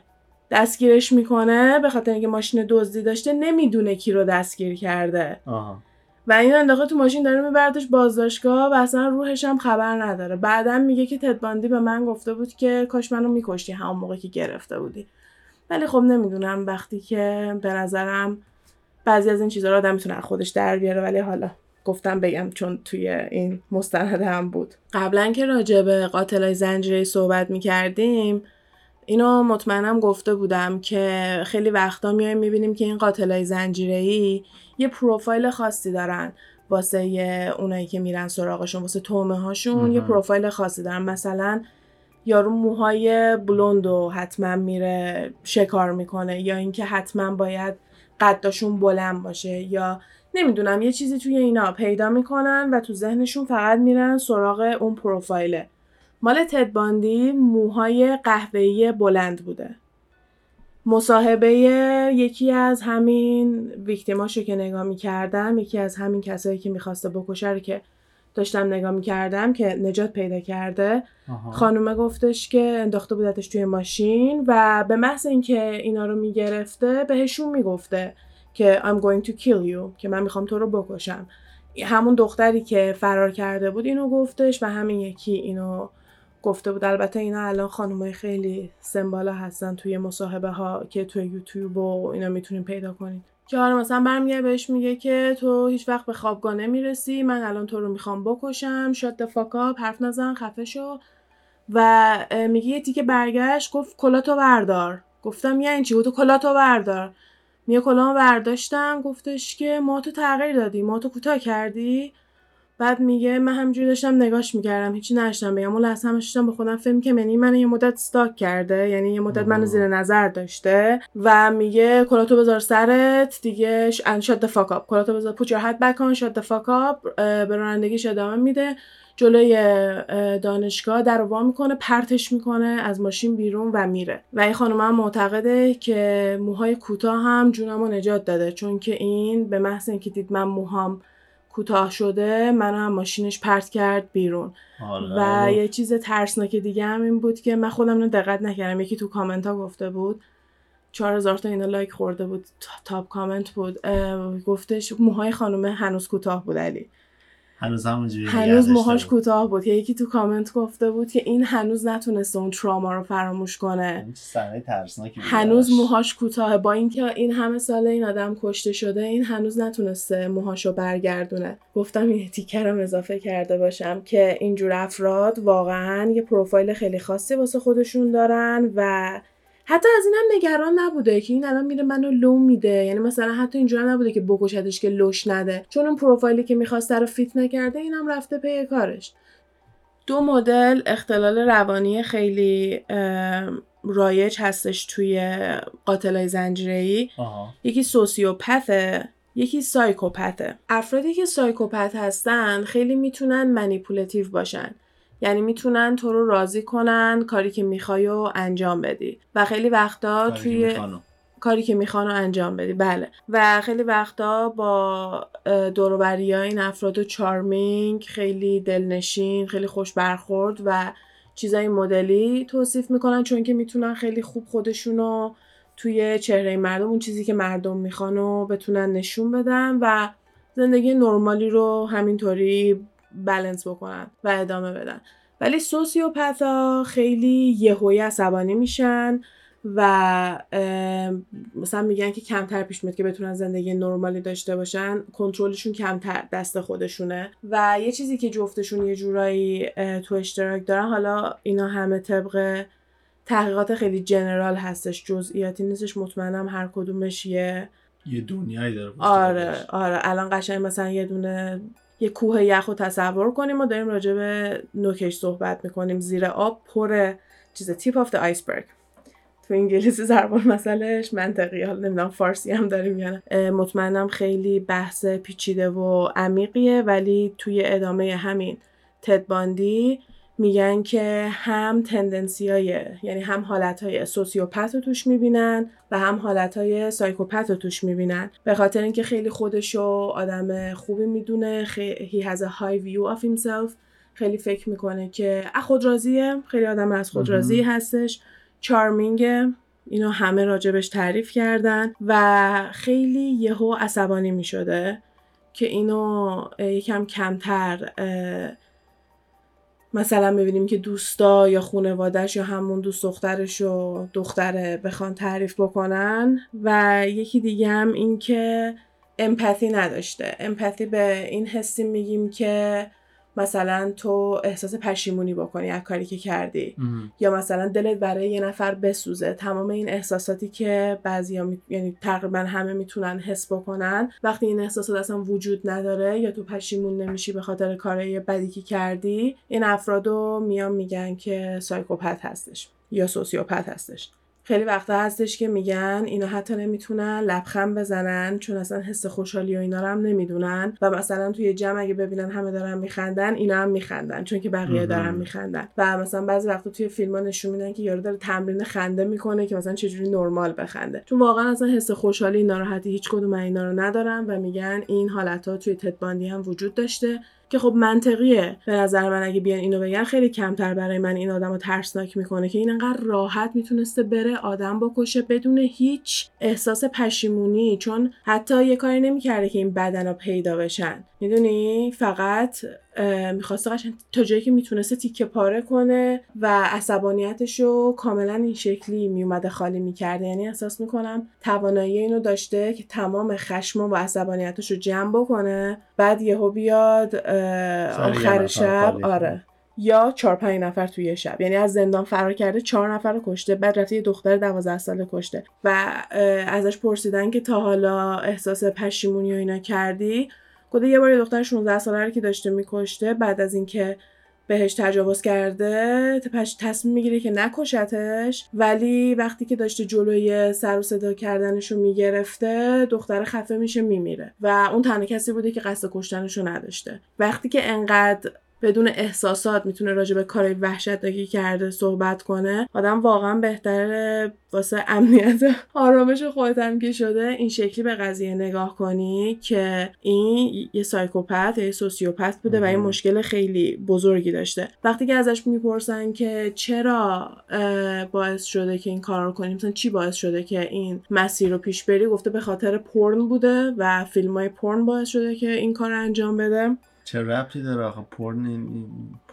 دستگیرش می‌کنه به خاطر اینکه ماشین دزدی داشته نمی‌دونه کی رو دستگیر کرده. آها. و این انداخته تو ماشین داره میبردش بازداشتگاه و اصلا روحش هم خبر نداره. بعدا میگه که تدباندی به من گفته بود که کاش منو میکشتی همون موقع که گرفته بودی. ولی خب نمی‌دونم وقتی که به نظرم بعضی از این چیزها رو آدم می‌تونه خودش در بیاره ولی حالا گفتم بگم چون توی این مستند هم بود. قبلا که راجع به قاتلای زنجیره صحبت می‌کردیم اینو مطمئنم گفته بودم که خیلی وقتا میایم می‌بینیم که این قاتلای زنجیره‌ای یه پروفایل خاصی دارن. واسه اونایی که میرن سراغشون واسه تومه هاشون یه پروفایل خاصی دارن. مثلا یارو موهای بلوند و حتما میره شکار می‌کنه یا اینکه حتما باید قداشون بلند باشه یا نمی‌دونم یه چیزی توی اینا پیدا می‌کنن و تو ذهنشون فقط میرن سراغ اون پروفایله. مال تدباندی موهای قهوه‌ای بلند بوده. مصاحبه یکی از همین ویکتیماشو که نگاه می‌کردم یکی از همین کسایی که می‌خواسته بکشه رو که داشتم نگاه می‌کردم که نجات پیدا کرده خانومه گفتش که انداخته بودتش توی ماشین و به محض اینکه اینا رو می‌گرفته بهشون می‌گفته که I'm going to kill you که من می‌خوام تو رو بکشم. همون دختری که فرار کرده بود اینو گفتش و همین یکی اینو گفته بود. البته اینا الان خانمای خیلی سمبالا هستن توی مصاحبه ها که توی یوتیوب و اینا می‌تونین پیدا کنید که حالا مثلا برمیگه بهش میگه که تو هیچ وقت به خوابگاه نمی‌رسی من الان تو رو می‌خوام بکشم شاد دفاکا حرف نزن خفه شو. و میگه یه تیکه برگشت گفت کلاتو بردار. گفتم یعنی چی؟ تو کلاتو بردار. میگه کلامو برداشتم. گفتش که ما تو تغییر دادی. ما تو کوتاه کردی؟ بعد میگه من همجوری داشتم نگاش می‌کردم هیچی نشدم بگم. اون لحظه همش به خودم فکر که منی من یه مدت استاک کرده یعنی یه مدت منو زیر نظر داشته و میگه کلاتو بذار سرت دیگه شات دفاک اپ کلاتو بذار پوچ your head back on shut the fuck up. به رانندگیش ادامه میده. جلوی دانشگاه در وا می‌کنه پرتش می‌کنه از ماشین بیرون و میره. و این خانم هم معتقده که موهای کوتاه هم جونمو نجات داده چون که این به محض اینکه دید من موهام کوتاه شده منو هم ماشینش پرت کرد بیرون. و یه چیز ترسناک دیگه هم این بود که من خودم رو دقت نکردم. یکی تو کامنت ها گفته بود چهار هزار تا اینا لایک خورده بود top comment بود گفتش موهای خانومه هنوز کوتاه بود علی. هنوز همونجوری هنوز موهاش کوتاه بود. یکی تو کامنت گفته بود که این هنوز نتونسته اون تراما رو فراموش کنه. هنوز موهاش کوتاه با اینکه این همه سال این آدم کشته شده این هنوز نتونسته موهاشو برگردونه. گفتم این تیکه رم اضافه کرده باشم که اینجور افراد واقعا یه پروفایل خیلی خاصی واسه خودشون دارن و حتی از اینم نگران نبوده که این الان میره منو لو میده. یعنی مثلا حتی اینجوری نبوده که بکشدش که لوش نده. چون اون پروفایلی که می‌خواسته رو fit نکرده اینم رفته پی کارش. دو مدل اختلال روانی خیلی رایج هستش توی قاتلای زنجیره‌ای. یکی sociopath ه یکی psychopath ه. افرادی که psychopath هستن خیلی می‌تونن manipulative باشن. یعنی می‌تونن تو رو راضی کنن کاری که می‌خوای و انجام بدی. و خیلی وقتا توی کاری که می‌خوان انجام بدی. بله. و خیلی وقتا با دوروبری ها این افراد چارمینگ خیلی دلنشین خیلی خوش برخورد و چیزای مدلی توصیف می‌کنن چون که می‌تونن خیلی خوب خودشونو توی چهره مردم اون چیزی که مردم می‌خوان و بتونن نشون بدن و زندگی نرمالی رو همینطوری بلنس بکنن و ادامه بدن. ولی سوسیوپتا خیلی یهویی عصبانی میشن و مثلا میگن که کمتر پیش میاد که بتونن زندگی نرمالی داشته باشن کنترلشون کمتر دست خودشونه. و یه چیزی که جفتشون یه جورایی تو اشتراک دارن حالا اینا همه طبق تحقیقات خیلی جنرال هستش جزئیاتی نیستش مطمئنم هر کدومش یه یه دنیایی داره. آره آره. الان قشنگ مثلا یه دونه یه کوه یخ رو تصور کنیم و داریم راجع به نوکش صحبت می‌کنیم. زیر آب پر چیز tip of iceberg تو انگلیسی ضرب المثلش منطقی. حالا نمی‌دونم فارسی هم داریم یا مطمئنم خیلی بحث پیچیده و عمیقیه ولی توی ادامه همین تد باندی میگن که هم tendency های یعنی هم حالت های sociopath رو توش می‌بینن و هم حالت های psychopath رو توش می‌بینن. به خاطر اینکه خیلی خودشو آدم خوبی می‌دونه he has a high view of himself. خیلی فکر می‌کنه که خود راضیه خیلی آدم از خود راضی هستش. چارمینگ اینو همه راجبش تعریف کردن و خیلی یهو عصبانی می‌شده که اینو یکم کمتر مثلا می‌بینیم که دوستا یا خونوادش یا همون دوست دخترش و دختره بخوان تعریف بکنن و یکی دیگه هم این که امپاتی نداشته. امپاتی به این حسی میگیم که مثلا تو احساس پشیمونی بکنی از کاری که کردی. یا مثلا دلت برای یه نفر بسوزه. تمام این احساساتی که بعضیا می... یعنی تقریبا همه می‌تونن حس بکنن وقتی این احساسات اصلا وجود نداره یا تو پشیمون نمیشی به خاطر کارهای بدی که کردی این افرادو میان میگن که سایکوپت هستش یا سوسیوپت هستش. خیلی وقتا هستش که میگن اینا حتی نمی‌تونن لبخند بزنن چون اصلا حس خوشحالی و اینا رو هم نمی‌دونن و مثلا توی جمع اگه ببینن همه دارن میخندن اینا هم میخندن چون که بقیه دارن میخندن. و مثلا بعضی وقتا توی فیلم ها نشون میدن که یارو داره تمرین خنده می‌کنه که مثلا چجوری نرمال بخنده. چون واقعا اصلا حس خوشحالی ناراحتی هیچ کدوم اینا رو ندارن و میگن این حالت ها توی تدباندی هم وجود داشته. که خب منطقیه. به نظر من اگه بیان اینو بگن خیلی کمتر برای من این آدم رو ترسناک می‌کنه که این انقدر راحت می‌تونسته بره آدم بکشه بدون هیچ احساس پشیمونی. چون حتی یه کاری نمی‌کرده که این بدن پیدا بشن. می‌دونی؟ فقط می‌خواسته قشنگ تا جایی که می‌تونسته تیکه پاره کنه و عصبانیتش رو کاملا این شکلی میومده خالی می‌کرده. یعنی احساس می‌کنم توانایی اینو داشته که تمام خشم و عصبانیتش رو جمع بکنه بعد یهو بیاد آخر شب آره. یا چهار پنج نفر توی شب. یعنی از زندان فرار کرده چهار نفر رو کشته بعد رفته یه دختر دوازده ساله کشته. و ازش پرسیدن که تا حالا احساس پشیمونی و اینا کردی؟ خود یه بار دختر 16 ساله رو که داشته میکشته بعد از اینکه بهش تجاوز کرده تپش تصمیم می‌گیره که نکشتش. ولی وقتی که داشته جلوی سر و صدا کردنش رو می‌گرفته دختر خفه میشه میمیره. و اون تنها کسی بوده که قصد کشتنش رو نداشته. وقتی که انقدر بدون احساسات می‌تونه راجع به کارهای وحشتناکی کرده صحبت کنه آدم واقعا بهتره واسه امنیت آرامش خودت هم که شده این شکلی به قضیه نگاه کنی که این یه سایکوپت یا یه سوسیوپت بوده و این مشکل خیلی بزرگی داشته. وقتی که ازش می‌پرسن که چرا باعث شده که این کار رو کنیم مثلا چی باعث شده که این مسیر رو پیش بری گفته به خاطر پرن بوده و فیلم های پرن باعث شده که این کار انجام بده. چه ربطی داره آخه؟ پرن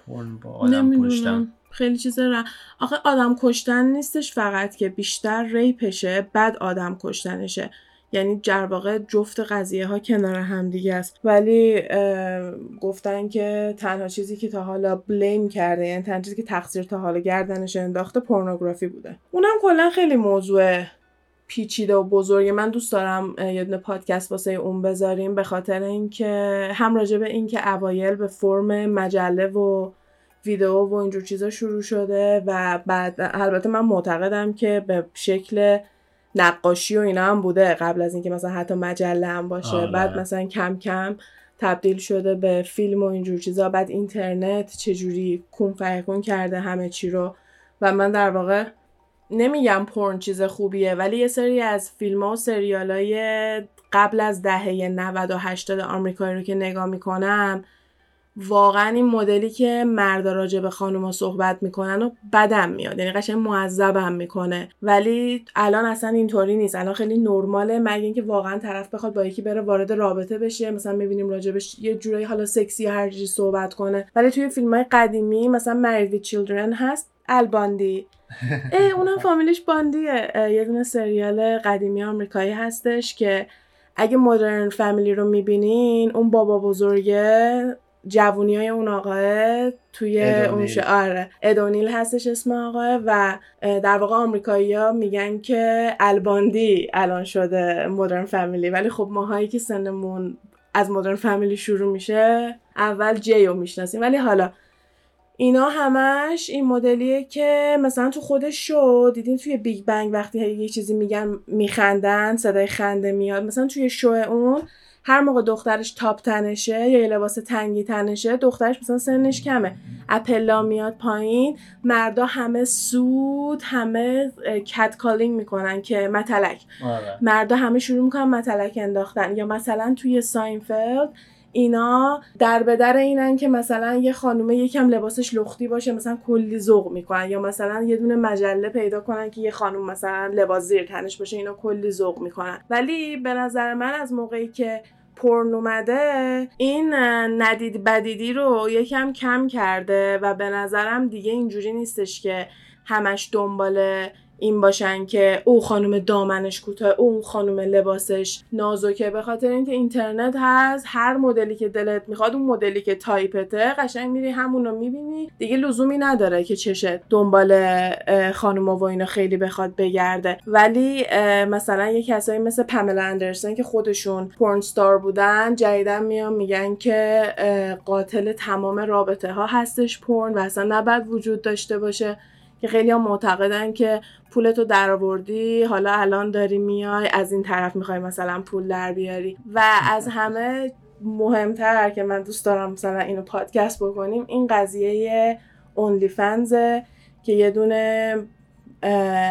پرن با آدم کشتن. خیلی چیز را آخه آدم کشتن نیستش فقط که بیشتر ریپشه بعد آدم کشتنشه. یعنی در واقع جفت قضیه ها کنار هم دیگه است. ولی گفتن که تنها چیزی که تا حالا بلیم کرده یعنی تنها چیزی که تقصیر تا حالا گردنش انداخته پورنوگرافی بوده. اونم کلا خیلی موضوع پیچیده و بزرگه من دوست دارم یه دونه پادکست واسه اون بذاریم به خاطر اینکه هم راجع به اینکه اوایل به فرم مجله و ویدیو و اینجور چیزا شروع شده و بعد البته من معتقدم که به شکل نقاشی و اینا هم بوده قبل از اینکه مثلا حتی مجله هم باشه. آره. بعد مثلا کم کم تبدیل شده به فیلم و اینجور چیزا. بعد اینترنت چجوری کون کرده همه چی رو. و من در واقع نمیگم پرن چیز خوبیه ولی یه سری از فیلم ها و سریال های قبل از دهه 90 و 80 آمریکایی رو که نگاه می‌کنم واقعا این مدلی که مرد راجع به خانوما صحبت می‌کنن و بدم میاد یعنی قشنگ معذبم می‌کنه. ولی الان اصلا اینطوری نیست. الان خیلی نرماله. مگه اینکه واقعا طرف بخواد با یکی بره وارد رابطه بشه مثلا می‌بینیم راجبش یه جورایی حالا سکسی هر صحبت کنه. ولی توی فیلم های قدیمی مثلا مرید چیلدرن هست الباندی اونم فامیلیش باندیه. یه دونه سریال قدیمی آمریکایی هستش که اگه مدرن فامیلی رو می‌بینین اون بابا بزرگه جوونی های اون آقاه توی اون آره ادونیل هستش اسم آقاه و در واقع آمریکایی ها میگن که الباندی الان شده مدرن فامیلی. ولی خب ماهایی که سنمون از مدرن فامیلی شروع میشه اول جیو می‌شناسیم. ولی حالا اینا همش این مدلیه که مثلا تو خودش شو دیدین توی Big Bang وقتی یه چیزی میگن میخندن صدای خنده میاد. مثلا توی شو اون هر موقع دخترش تاپ تنشه یا یه لباس تنگی تنشه دخترش مثلا سنش کمه. اپلا میاد پایین مردا همه سوت همه catcalling می‌کنن که متلک. آره. مردا همه شروع می‌کنن متلک انداختن یا مثلا توی Seinfeld اینا در به اینن که مثلا یه خانومه یکم لباسش لختی باشه مثلا کلی ذوق می‌کنن یا مثلا یه دونه مجله پیدا کنن که یه خانوم مثلا لباس زیر تنش باشه اینا کلی ذوق می‌کنن. ولی به نظر من از موقعی که پرن اومده این ندید بدیدی رو یکم کم کرده و به نظرم دیگه اینجوری نیستش که همش دنبال این باشن که او خانم دامنش کوتاه اون خانم لباسش نازکه. به خاطر اینکه اینترنت هست هر مدلی که دلت می‌خواد اون مدلی که تایپته قشنگ میری همون رو می‌بینی. دیگه لزومی نداره که چشت دنبال خانم و اینا خیلی بخواد بگرده. ولی مثلا یه کسایی مثل پملا اندرسن که خودشون پورن ستار بودن جدیدن میان میگن که قاتل تمام رابطه ها هستش پورن و اصلا نباید وجود داشته باشه. که خیلی معتقدن که پولتو درآوردی حالا الان داری میای از این طرف می‌خوای مثلا پول در بیاری. و از همه مهمتر که من دوست دارم مثلا اینو پادکست بکنیم این قضیه اونلی فنزه که یه دونه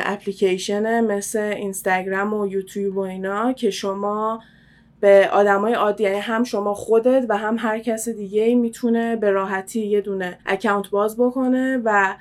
اپلیکیشن مثل اینستاگرام و یوتیوب و اینا که شما به آدمای عادی یعنی هم شما خودت و هم هر کس دیگه می‌تونه به راحتی یه دونه اکانت باز بکنه و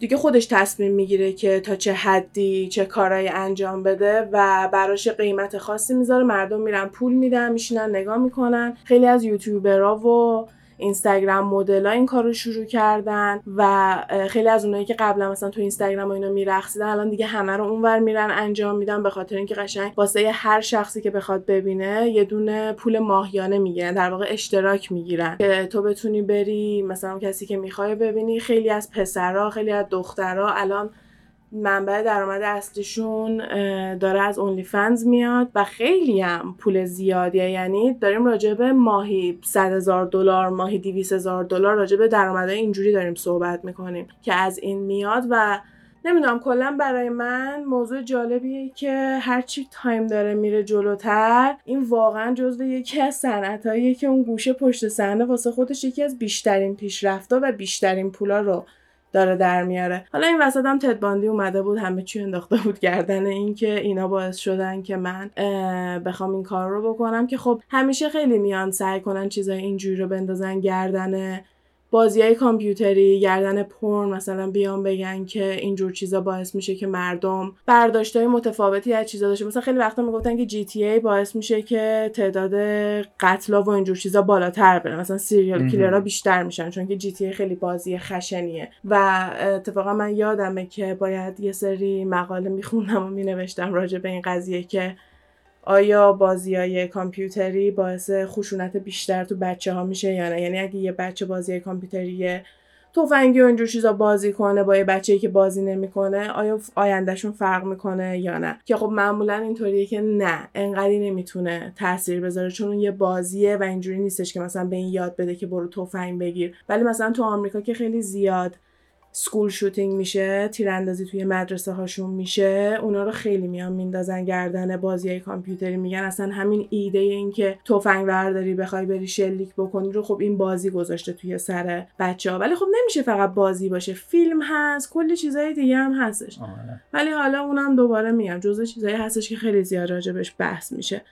دیگه خودش تصمیم می‌گیره که تا چه حدی چه کارایی انجام بده و براش قیمت خاصی می‌ذاره. مردم میرن پول میدن میشینن نگاه می‌کنن. خیلی از یوتیوبرها و اینستاگرام مدل این کار رو شروع کردن و خیلی از اونایی که قبلا مثلا تو اینستاگرام و اینا میرقصیدن الان دیگه همه رو اونور میرن انجام میدن به خاطر اینکه قشنگ واسه هر شخصی که بخواد ببینه یه دونه پول ماهیانه می‌گیرن در واقع اشتراک می‌گیرن. که تو بتونی بری مثلا کسی که می‌خوای ببینی خیلی از پسرها خیلی از دخترها الان منبع درآمد اصلیشون داره از اونلی فنز میاد و خیلی هم پول زیادیه. یعنی داریم راجع به ماهی 100 هزار دلار ماهی 200 هزار دلار راجع به درآمدهای اینجوری داریم صحبت می‌کنیم که از این میاد و نمی‌دونم کلا برای من موضوع جالبیه که هرچی تایم داره میره جلوتر این واقعا جزو یکی از صنعتهاییه که اون گوشه پشت صحنه واسه خودش یکی از بیشترین پیشرفتا و بیشترین پولا رو داره در میاره. حالا این وسط هم تدباندی اومده بود همه چی انداخته بود گردن این که اینا باعث شدن که من بخوام این کار رو بکنم که خب همیشه خیلی میان سعی کنن چیزای اینجوری رو بندازن گردن بازی های کامپیوتری گردن پرن مثلا بیان بگن که اینجور چیزا باعث میشه که مردم برداشت های متفاوتی از چیزا داشته مثلا خیلی وقتا می‌گفتن که جی تی ای باعث میشه که تعداد قتلا و اینجور چیزا بالاتر بره. مثلا سیریال کیلرها بیشتر میشن چون که جی تی ای خیلی بازی خشنیه. و اتفاقا من یادمه که باید یه سری مقاله میخوندم و مینوشتم راجع به این قضیه که آیا بازی های کامپیوتری باعث خشونت بیشتر تو بچه ها میشه یا نه؟ یعنی اگه یه بچه بازی کامپیوتری توفنگی و اینجور چیزا بازی کنه با یه بچه‌ای که بازی نمی‌کنه آیا آیندهشون فرق می‌کنه یا نه؟ که خب معمولا اینطوریه که نه انقدی نمی‌تونه تاثیر بذاره چون اون یه بازیه و اینجوری نیستش که مثلا به این یاد بده که برو تفنگ بگیر. ولی مثلا تو آمریکا که خیلی زیاد سکول شوتینگ میشه تیراندازی توی مدرسه هاشون میشه. اونا رو خیلی میان میندازن گردن بازی کامپیوتری میگن اصلا همین ایده این که تفنگ برداری بخوای بری شلیک بکنی رو خب این بازی گذاشته توی سر بچه ها ولی خب نمیشه فقط بازی باشه فیلم هست کلی چیزای دیگه هم هستش. آره. ولی حالا اونم دوباره میگم جزء چیزایی هستش که خیلی زیاد راجبش بحث میشه.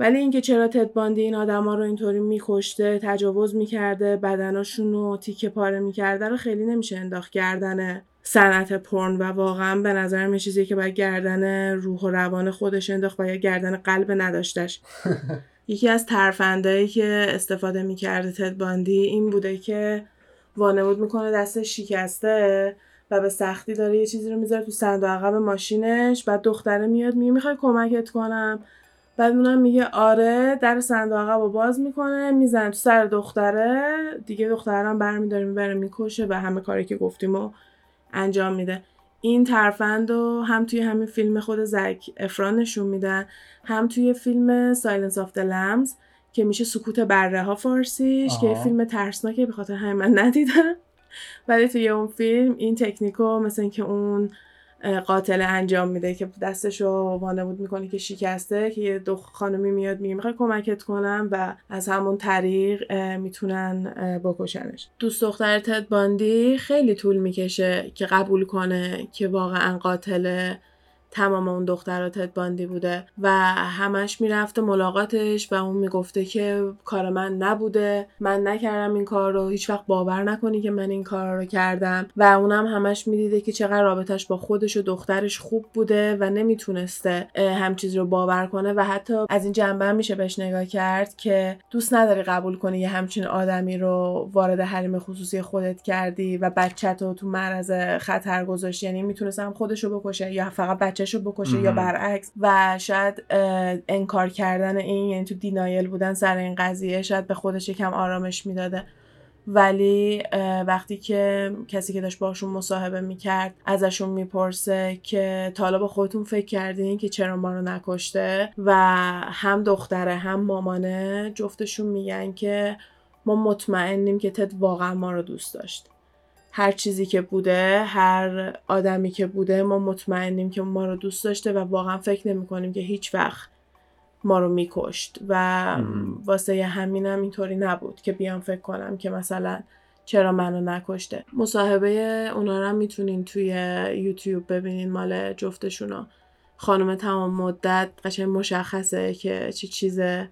ولی اینکه چرا تدباندی این آدما رو اینطوری میکشته تجاوز می‌کرده بدناشون رو تیکه پاره می‌کرده رو خیلی نمیشه انداخت گردن صنعت پرن و واقعا به نظر چیزی که باید گردن روح و روان خودش انداخت و یا گردن قلب نداشتش. یکی از ترفندایی که استفاده می‌کرده تدباندی این بوده که وانمود می‌کنه دستش شکسته و به سختی داره یه چیزی رو می‌ذاره تو صندوق عقب ماشینش بعد دختره میاد میگه می‌خوای کمکت کنم. بعد اونم میگه آره در صندوق عقب رو باز می‌کنه می‌زنه تو سر دختره. دیگه دخترم برمیداره می‌بره می‌کشه و همه کاری که گفتیم و انجام میده. این ترفند رو هم توی همین فیلم خود Zac Efron نشون میدن هم توی فیلم Silence of the Lambs که میشه سکوت بره ها فارسیش که فیلم ترسناکه به خاطر همین من ندیدم. ولی توی اون فیلم این تکنیکو مثل اینکه اون قاتل انجام میده که دستش رو وانمود می‌کنه که شکسته که یه دو خانمی میاد میگه می‌خوای کمکت کنم و از همون طریق می‌تونن بکشنش. دوست دختر تد باندی خیلی طول می‌کشه که قبول کنه که واقعا قاتل تمام اون دخترات باندی بوده و همش می‌رفته ملاقاتش و اون می‌گفته که کار من نبوده من نکردم این کار رو هیچ وقت باور نکنی که من این کار رو کردم. و اونم همش می‌دیده که چقدر رابطش با خودش و دخترش خوب بوده و نمی‌تونسته هم چیزی رو باور کنه و حتی از این جنبه میشه بهش نگاه کرد که دوست نداری قبول کنی یه همچین آدمی رو وارد حریم خصوصی خودت کردی و بچت رو تو معرض خطر گذاشتی. یعنی می‌تونست هم خودش رو بکشه یا فقط بچهش رو بکشه یا برعکس. و شاید انکار کردن این یعنی تو دینایل بودن سر این قضیه شاید به خودش یکم آرامش می‌داده. ولی وقتی که کسی که داشت باشون مصاحبه می‌کرد ازشون می‌پرسه که تا با خودتون فکر کردین که چرا ما رو نکشته؟ و هم دختره هم مامانه جفتشون میگن که ما مطمئنیم که تد واقعا ما رو دوست داشت. هر چیزی که بوده هر آدمی که بوده ما مطمئنیم که ما رو دوست داشته و واقعا فکر نمی کنیم که هیچ وقت ما رو میکشت و واسه همینم اینطوری نبود که بیام فکر کنم که مثلا چرا منو نکشته. مصاحبه اونا رو می‌تونین توی یوتیوب ببینین مال جفتشونو خانم تمام مدت قشنگ مشخصه که چه چیزه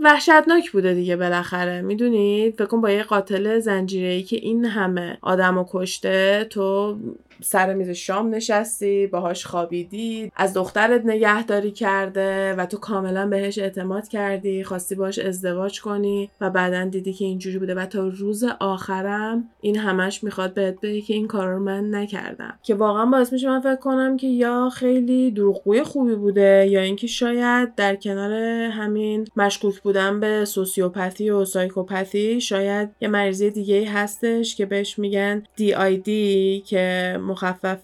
وحشتناک بوده دیگه بالاخره. می‌دونید فکر کن با یه قاتل زنجیره‌ای که این همه آدم کشته تو سر میز شام نشستی باهاش خوابیدی از دخترت نگهداری کرده و تو کاملا بهش اعتماد کردی خواستی باش ازدواج کنی و بعدا دیدی که اینجوری بوده و تا روز آخرم این همش می‌خواد بهت بگه که این کار رو من نکردم. که واقعا باعث میشه من فکر کنم که یا خیلی دروغگوی خوبی بوده یا اینکه شاید در کنار همین مشکوک بودن به سوسیوپاتی و سایکوپاتی شاید یه مریضی دیگه هستش که بهش میگن DID که مخفف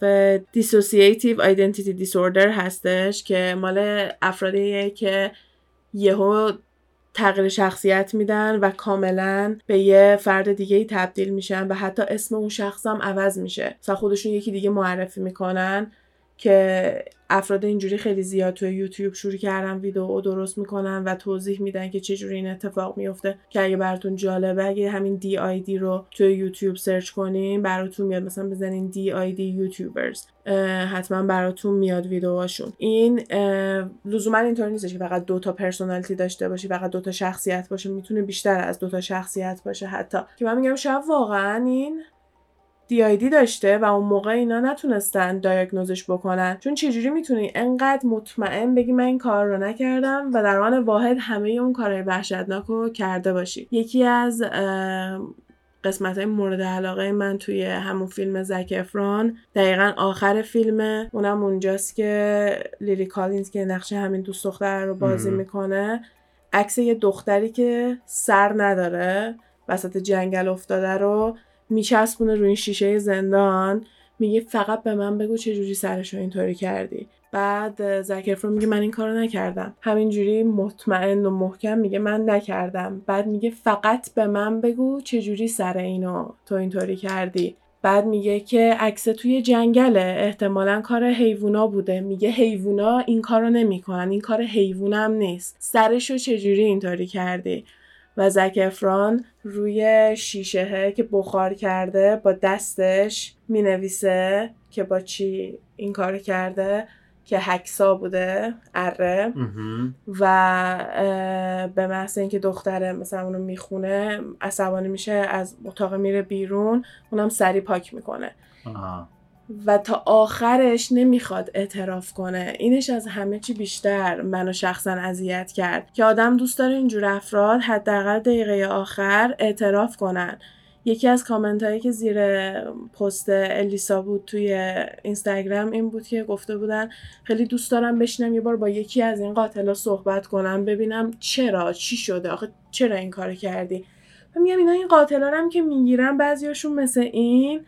Dissociative Identity Disorder هستش که مال افرادیه که یهو تغییر شخصیت میدن و کاملا به یه فرد دیگه ای تبدیل میشن و حتی اسم اون شخص هم عوض میشه. مثلا خودشون یکی دیگه معرفی می‌کنن که افراد اینجوری خیلی زیاد توی یوتیوب شروع کردن ویدیو درست می‌کنن و توضیح میدن که چجوری این اتفاق میفته که اگه براتون جالبه اگه همین DID رو توی YouTube search کنین براتون میاد. مثلا بزنین DID YouTubers حتما براتون میاد ویدیوهاشون. این لزوما اینطوری نیستش که فقط دو تا personality داشته باشی فقط دو تا شخصیت باشه. می‌تونه بیشتر از دو تا شخصیت باشه حتی. که من میگم شاید واقعا این دی داشته و اون موقع اینا نتونستن دایگنوزش بکنن. چون چجوری می‌تونی انقدر مطمئن بگی من این کار رو نکردم و در آن واحد همه اون کارهای وحشتناک رو کرده باشی. یکی از قسمت های مورد علاقه من توی همون فیلم زک افران دقیقا آخر فیلم اونم اونجاست که لیری کالینز که نقشه همین دوست دختر رو بازی می‌کنه عکس یه دختری که سر نداره وسط جنگل افتاده رو میچسبونه روی شیشه زندان میگه فقط به من بگو چه جوری سرش رو اینطوری کردی. بعد زکرفرو میگه من این کارو نکردم. همینجوری مطمئن و محکم میگه من نکردم. بعد میگه فقط به من بگو چه جوری سر اینو تو اینطوری کردی. بعد میگه که عکس توی جنگله. احتمالا کار حیوونا بوده. میگه حیوونا این کارو نمی‌کنن. این کار حیوونم نیست. سرشو چجوری اینطوری کردی؟ و زکفران روی شیشه که بخار کرده با دستش می نویسه که با چی این کار کرده؟ که هکسا بوده اره. و به محض اینکه دختره مثلا اونو می‌خونه عصبانی میشه از اتاق میره بیرون اونم سری پاک می‌کنه. و تا آخرش نمی‌خواد اعتراف کنه. اینش از همه چی بیشتر منو شخصا اذیت کرد که آدم دوست داره اینجور افراد حداقل دقیقه آخر اعتراف کنن. یکی از کامنت هایی که زیر پست الیسا بود توی Instagram این بود که گفته بودن خیلی دوست دارم بشینم یه بار با یکی از این قاتلا صحبت کنم ببینم چرا چی شده آخه چرا این کار کردی؟ و میگم اینا این قاتلا هم که می‌گیرن بعضیاشون مثل این.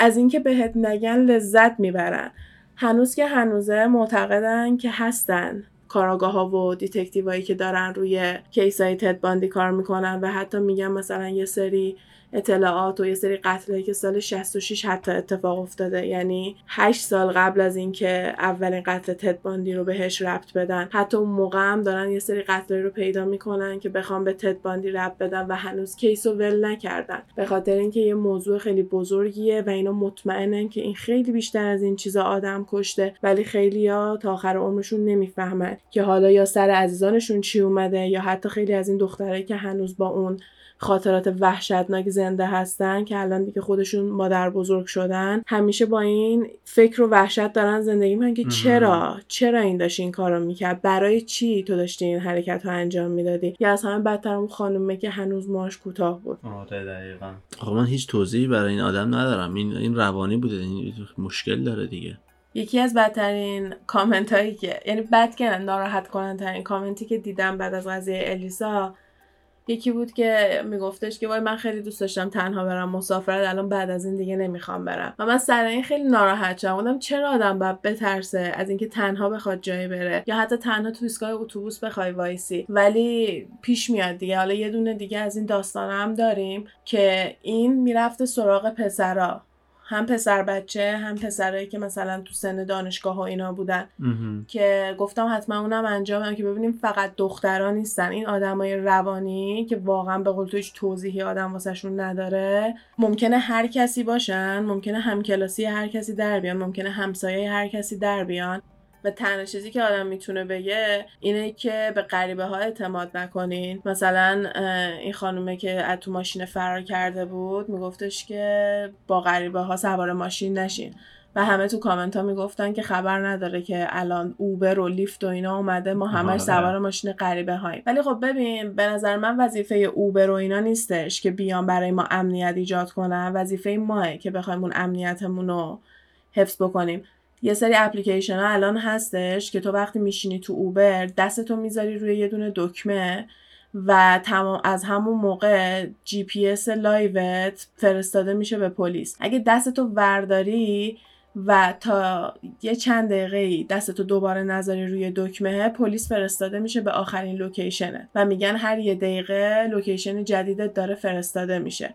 از اینکه بهت نگن لذت می‌برن. هنوز که هنوزه معتقدن که هستن کاراگاه ها و detective هایی که دارن روی case های Ted کار می‌کنن و حتی میگن مثلا یه سری اطلاعات و یه سری قتلایی که سال 66 حتی اتفاق افتاده. یعنی 8 سال قبل از اینکه اولین قتل تد باندی رو بهش ربط بدن. حتی اون موقع هم دارن یه سری قتلایی رو پیدا می‌کنن که بخوام به تد باندی ربط بدن و هنوز کیس رو ول نکردن. به خاطر اینکه یه موضوع خیلی بزرگیه و اینا مطمئنن که این خیلی بیشتر از این چیزا آدم کشته ولی خیلی ها تا آخر عمرشون نمی‌فهمن که حالا یا سر عزیزانشون چی اومده یا حتی خیلی از این دخترایی که هنوز با اون خاطرات وحشتناک زنده هستن که الان دیگه خودشون مادر بزرگ شدن همیشه با این فکر و وحشت دارن زندگی من که چرا؟ چرا این داشتی این کارو می‌کرد؟ برای چی تو داشتی این حرکت رو انجام می‌دادی؟ یا از همه بدتر اون خانومه که هنوز ماش کوتاه بود؟ آره دقیقا. آقا من هیچ توضیحی برای این آدم ندارم. این این روانی بوده این مشکل داره دیگه. یکی از بدترین کامنت هایی که یعنی بد کنن ناراحت کننده کامنتی که دیدم بعد از قضیه الیسا یکی بود که میگفتش که وای من خیلی دوست داشتم تنها برم مسافرت الان بعد از این دیگه نمی‌خوام برم. و من سر این خیلی ناراحت شدم. گفتم چرا آدم باید بترسه از اینکه تنها بخواد جایی بره؟ یا حتی تنها تو ایستگاه اتوبوس بخوای وایسی. ولی پیش میاد دیگه. حالا یه دونه دیگه از این داستان هم داریم که این می‌رفته سراغ پسرا. هم پسر بچه هم پسرایی که مثلا تو سن دانشگاه و اینا بودن. که گفتم حتما اونم انجام که ببینیم فقط دختران نیستن. این آدمای روانی که واقعا به قول تو هیچ توضیحی آدم واسهشون نداره ممکنه هر کسی باشن ممکنه همکلاسی هر کسی در بیان ممکنه همسایه هر کسی در بیان. و تنها چیزی که آدم می‌تونه بگه اینه که به غریبه ها اعتماد نکنین. مثلا این خانومه که از تو ماشین فرار کرده بود میگفتش که با غریبه ها سوار ماشین نشین. و همه تو کامنت ها می‌گفتن که خبر نداره که الان اوبر و لیفت و اینا اومده ما همش آره. سوار ماشین غریبه هاییم ولی خب ببین به نظر من وظیفه اوبر و اینا نیستش که بیان برای ما امنیت ایجاد کنن. وظیفه ماه که بخوایم اون امنیتمون رو حفظ بکنیم. یه سری اپلیکیشن ها الان هستش که تو وقتی میشینی تو Uber دستتو می‌ذاری روی یه دونه دکمه و تمام از همون موقع GPS live ت فرستاده میشه به پلیس. اگه دستتو ورداری و تا یه چند دقیقه ای دستتو دوباره نذاری روی دکمه پلیس فرستاده میشه به آخرین location ه و میگن هر یه دقیقه location جدیدت داره فرستاده میشه.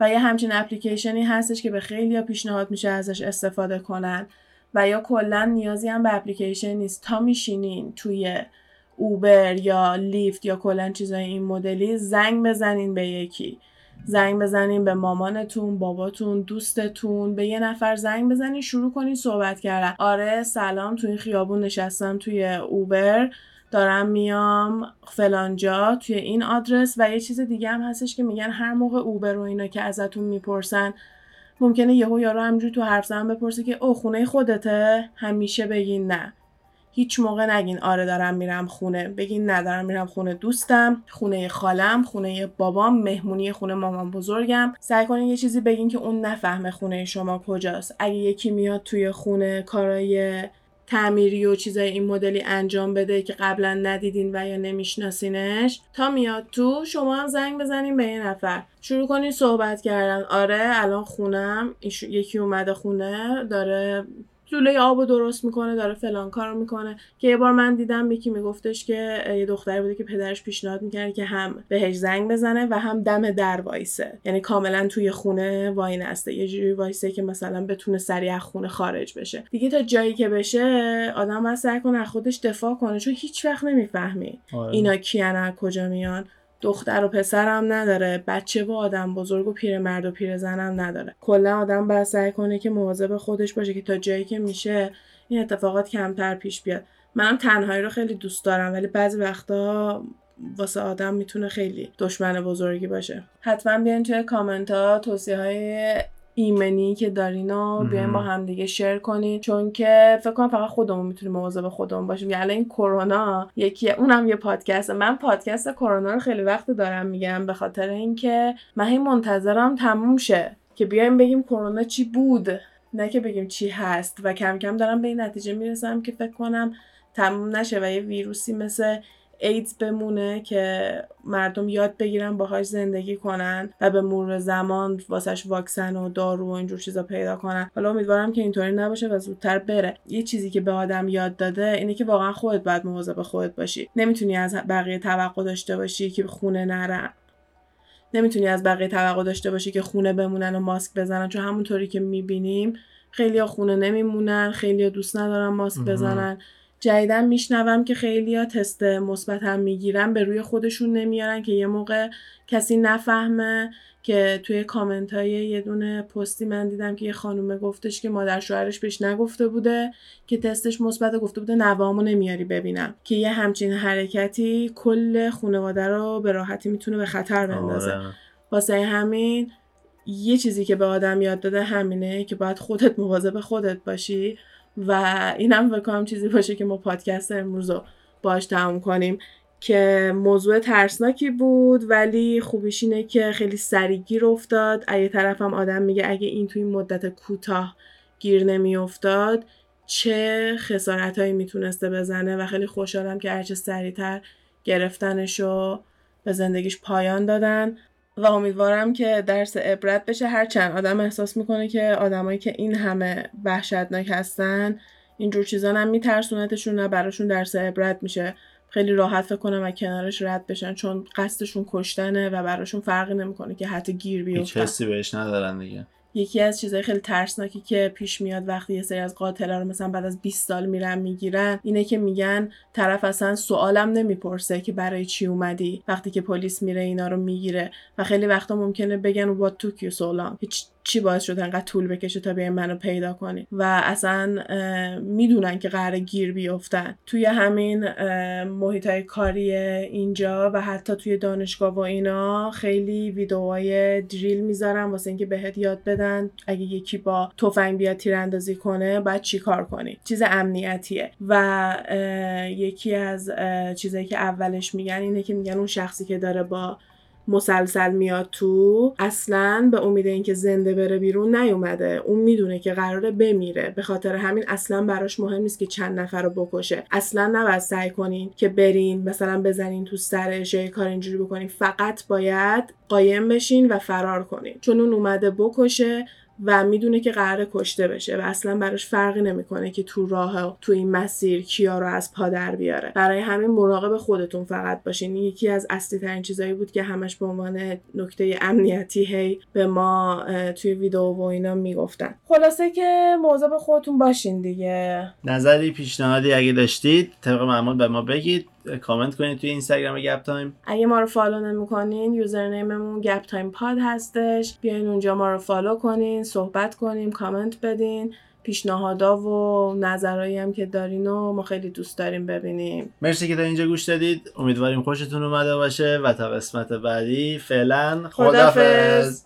و یه همچین اپلیکیشنی هستش که به خیلی پیشنهاد میشه ازش استفاده کنن. و یا کلا نیازی هم به اپلیکیشن نیست. تا میشینین توی اوبر یا لیفت یا کلا چیزای این مدلی زنگ بزنین به یکی. زنگ بزنین به مامانتون باباتون دوستتون به یه نفر زنگ بزنین شروع کنین صحبت کردن. آره سلام توی این خیابون نشستم توی اوبر. دارم میام فلانجا توی این آدرس و یه چیز دیگه هم هستش که میگن هر موقع اوبر و اینا که ازتون می‌پرسن ممکنه یهو یارو همجوری تو حرف زدن بپرسه که او خونه خودته؟ همیشه بگین نه. هیچ موقع نگین آره دارم میرم خونه. بگین نه دارم میرم خونه دوستم خونه خالم خونه بابام مهمونی خونه مامان بزرگم. سعی کنین یه چیزی بگین که اون نفهمه خونه شما کجاست. اگه یکی میاد توی خونه کارای تعمیری و چیزای این مدلی انجام بده که قبلا ندیدین و یا نمیشناسینش تا میاد تو شما هم زنگ بزنین به یه نفر. شروع کنین صحبت کردن. آره الان خونم یکی اومده خونه داره جلوی آب درست می‌کنه داره فلان کارو می‌کنه. که یه بار من دیدم یکی میگفتش که یه دختری بوده که پدرش پیشنهاد می‌کرد که هم بهش زنگ بزنه و هم دم در وایسه. یعنی کاملا توی خونه وای نسته یه جوری وایسه که مثلا بتونه سریع خونه خارج بشه. دیگه تا جایی که بشه آدم باید سعی کنه خودش دفاع کنه. چون هیچ وقت نمی‌فهمی آره. اینا کیان کجا میان. دختر و پسرم نداره بچه و آدم بزرگ و پیرمرد و پیرزنم نداره. کلا آدم باید سعی کنه که مواظب خودش باشه که تا جایی که میشه این اتفاقات کمتر پیش بیاد. منم تنهایی رو خیلی دوست دارم ولی بعضی وقتا واسه آدم می‌تونه خیلی دشمن بزرگی باشه. حتما بیاین توی کامنت ها توصیه های ایمنی که دارین و بیاین با هم دیگه شیر کنین. چون که فکر کنم فقط خودمون می‌تونیم مواظب خودمون باشیم. یعنی این کرونا یکی اونم یه پادکست من پادکست کرونا رو خیلی وقت دارم میگم به خاطر اینکه من هی منتظرم تموم شه که بیایم بگیم کرونا چی بود. نه که بگیم چی هست. و کم کم دارم به این نتیجه می‌رسم که فکر کنم تموم نشه و یه ویروسی مثل ایدز بمونه که مردم یاد بگیرن باهاش زندگی کنن و به مرور زمان واسش واکسن و دارو و اینجور چیزا پیدا کنن. حالا امیدوارم که اینطوری نباشه و زودتر بره. یه چیزی که به آدم یاد داده اینه که واقعا خودت باید مواظب خودت باشی. نمی‌تونی از بقیه توقع داشته باشی که خونه نرن. نمی‌تونی از بقیه توقع داشته باشی که خونه بمونن و ماسک بزنن. چون همونطوری که می‌بینیم خیلی خونه نمیمونن خیلی دوست ندارن ماسک بزنن. جدیدا میشنوم که خیلی ها تست مثبت هم می‌گیرن به روی خودشون نمیارن که یه موقع کسی نفهمه که توی کامنت های یه دونه پستی من دیدم که یه خانومه گفتش که مادر شوهرش بهش نگفته بوده که تستش مثبت گفته بوده نوامو نمیاری ببینم. که یه همچین حرکتی کل خانواده رو به راحتی می‌تونه به خطر بندازه. آره. واسه همین یه چیزی که به آدم یاد داده همینه که باید خودت مواظب خودت باشی. و اینم فکر کنم چیزی باشه که ما پادکست امروز رو باش تموم کنیم که موضوع ترسناکی بود ولی خوبیش اینه که خیلی سریع گیر افتاد. اگه طرفم آدم میگه اگه این توی مدت کوتاه گیر نمیافتاد چه خسارت هایی می‌تونسته بزنه و خیلی خوشحالم که هرچه سریعتر گرفتنش رو به زندگیش پایان دادن. و امیدوارم که درس عبرت بشه. هرچند آدم احساس می‌کنه که آدمایی که این همه وحشتناک هستن اینجور چیزا هم میترسونتشون نه براشون درس عبرت میشه. خیلی راحت فکر کنم و کنارش رد بشن چون قصدشون کشتنه و براشون فرقی نمی‌کنه که حتی گیر هیچ بیفتن حسی بهش ندارن دیگه. یکی از چیزهای خیلی ترسناکی که پیش میاد وقتی یه سری از قاتلا رو مثلا بعد از 20 سال میرن می‌گیرن اینه که میگن طرف اصلا سوالم نمی‌پرسه که برای چی اومدی وقتی که پلیس میره اینا رو می‌گیره و خیلی وقتا ممکنه بگن what took you so long. هیچ چی باعث شد انقدر طول بکشه تا بیاین منو پیدا کنی؟ و اصلا می‌دونن که قرار گیر بیفتن. توی همین محیط های کاری اینجا و حتی توی دانشگاه و اینا خیلی ویدئوهای دریل می‌ذارن واسه اینکه بهت یاد بدن اگه یکی با تفنگ بیاد تیراندازی کنه باید چی کار کنی؟ چیز امنیتیه. و یکی از چیزایی که اولش میگن اینه که میگن اون شخصی که داره با مسلسل میاد تو اصلا به امید اینکه زنده بره بیرون نیومده. اون می‌دونه که قراره بمیره. به خاطر همین اصلا براش مهم نیست که چند نفر رو بکشه. اصلا نباید سعی کنین که برین مثلا بزنین تو سرش یا کار اینجوری بکنین. فقط باید قایم بشین و فرار کنین. چون اون اومده بکشه و می‌دونه که قرار کشته بشه و اصلا براش فرقی نمی‌کنه که تو راه تو این مسیر کیا رو از پا در بیاره. برای همین مراقب خودتون فقط باشین. یکی از اصلی ترین چیزایی بود که همش به عنوان نکته امنیتی هی به ما توی ویدیو و اینا می‌گفتن. خلاصه که موضوع خودتون باشین دیگه. نظری پیشنهادی اگه داشتید طبق معمول به ما بگید. کامنت کنید توی Instagram گپ تایم. اگه ما رو follow نمی‌کنین username مون گپ تایم pod هستش. بیاین اونجا ما رو follow کنین صحبت کنیم کامنت بدین. پیشنهادا و نظرهایی هم که دارین و ما خیلی دوست داریم ببینیم. مرسی که تا اینجا گوش دادید. امیدواریم خوشتون اومده باشه و تا قسمت بعدی فعلا خدافظ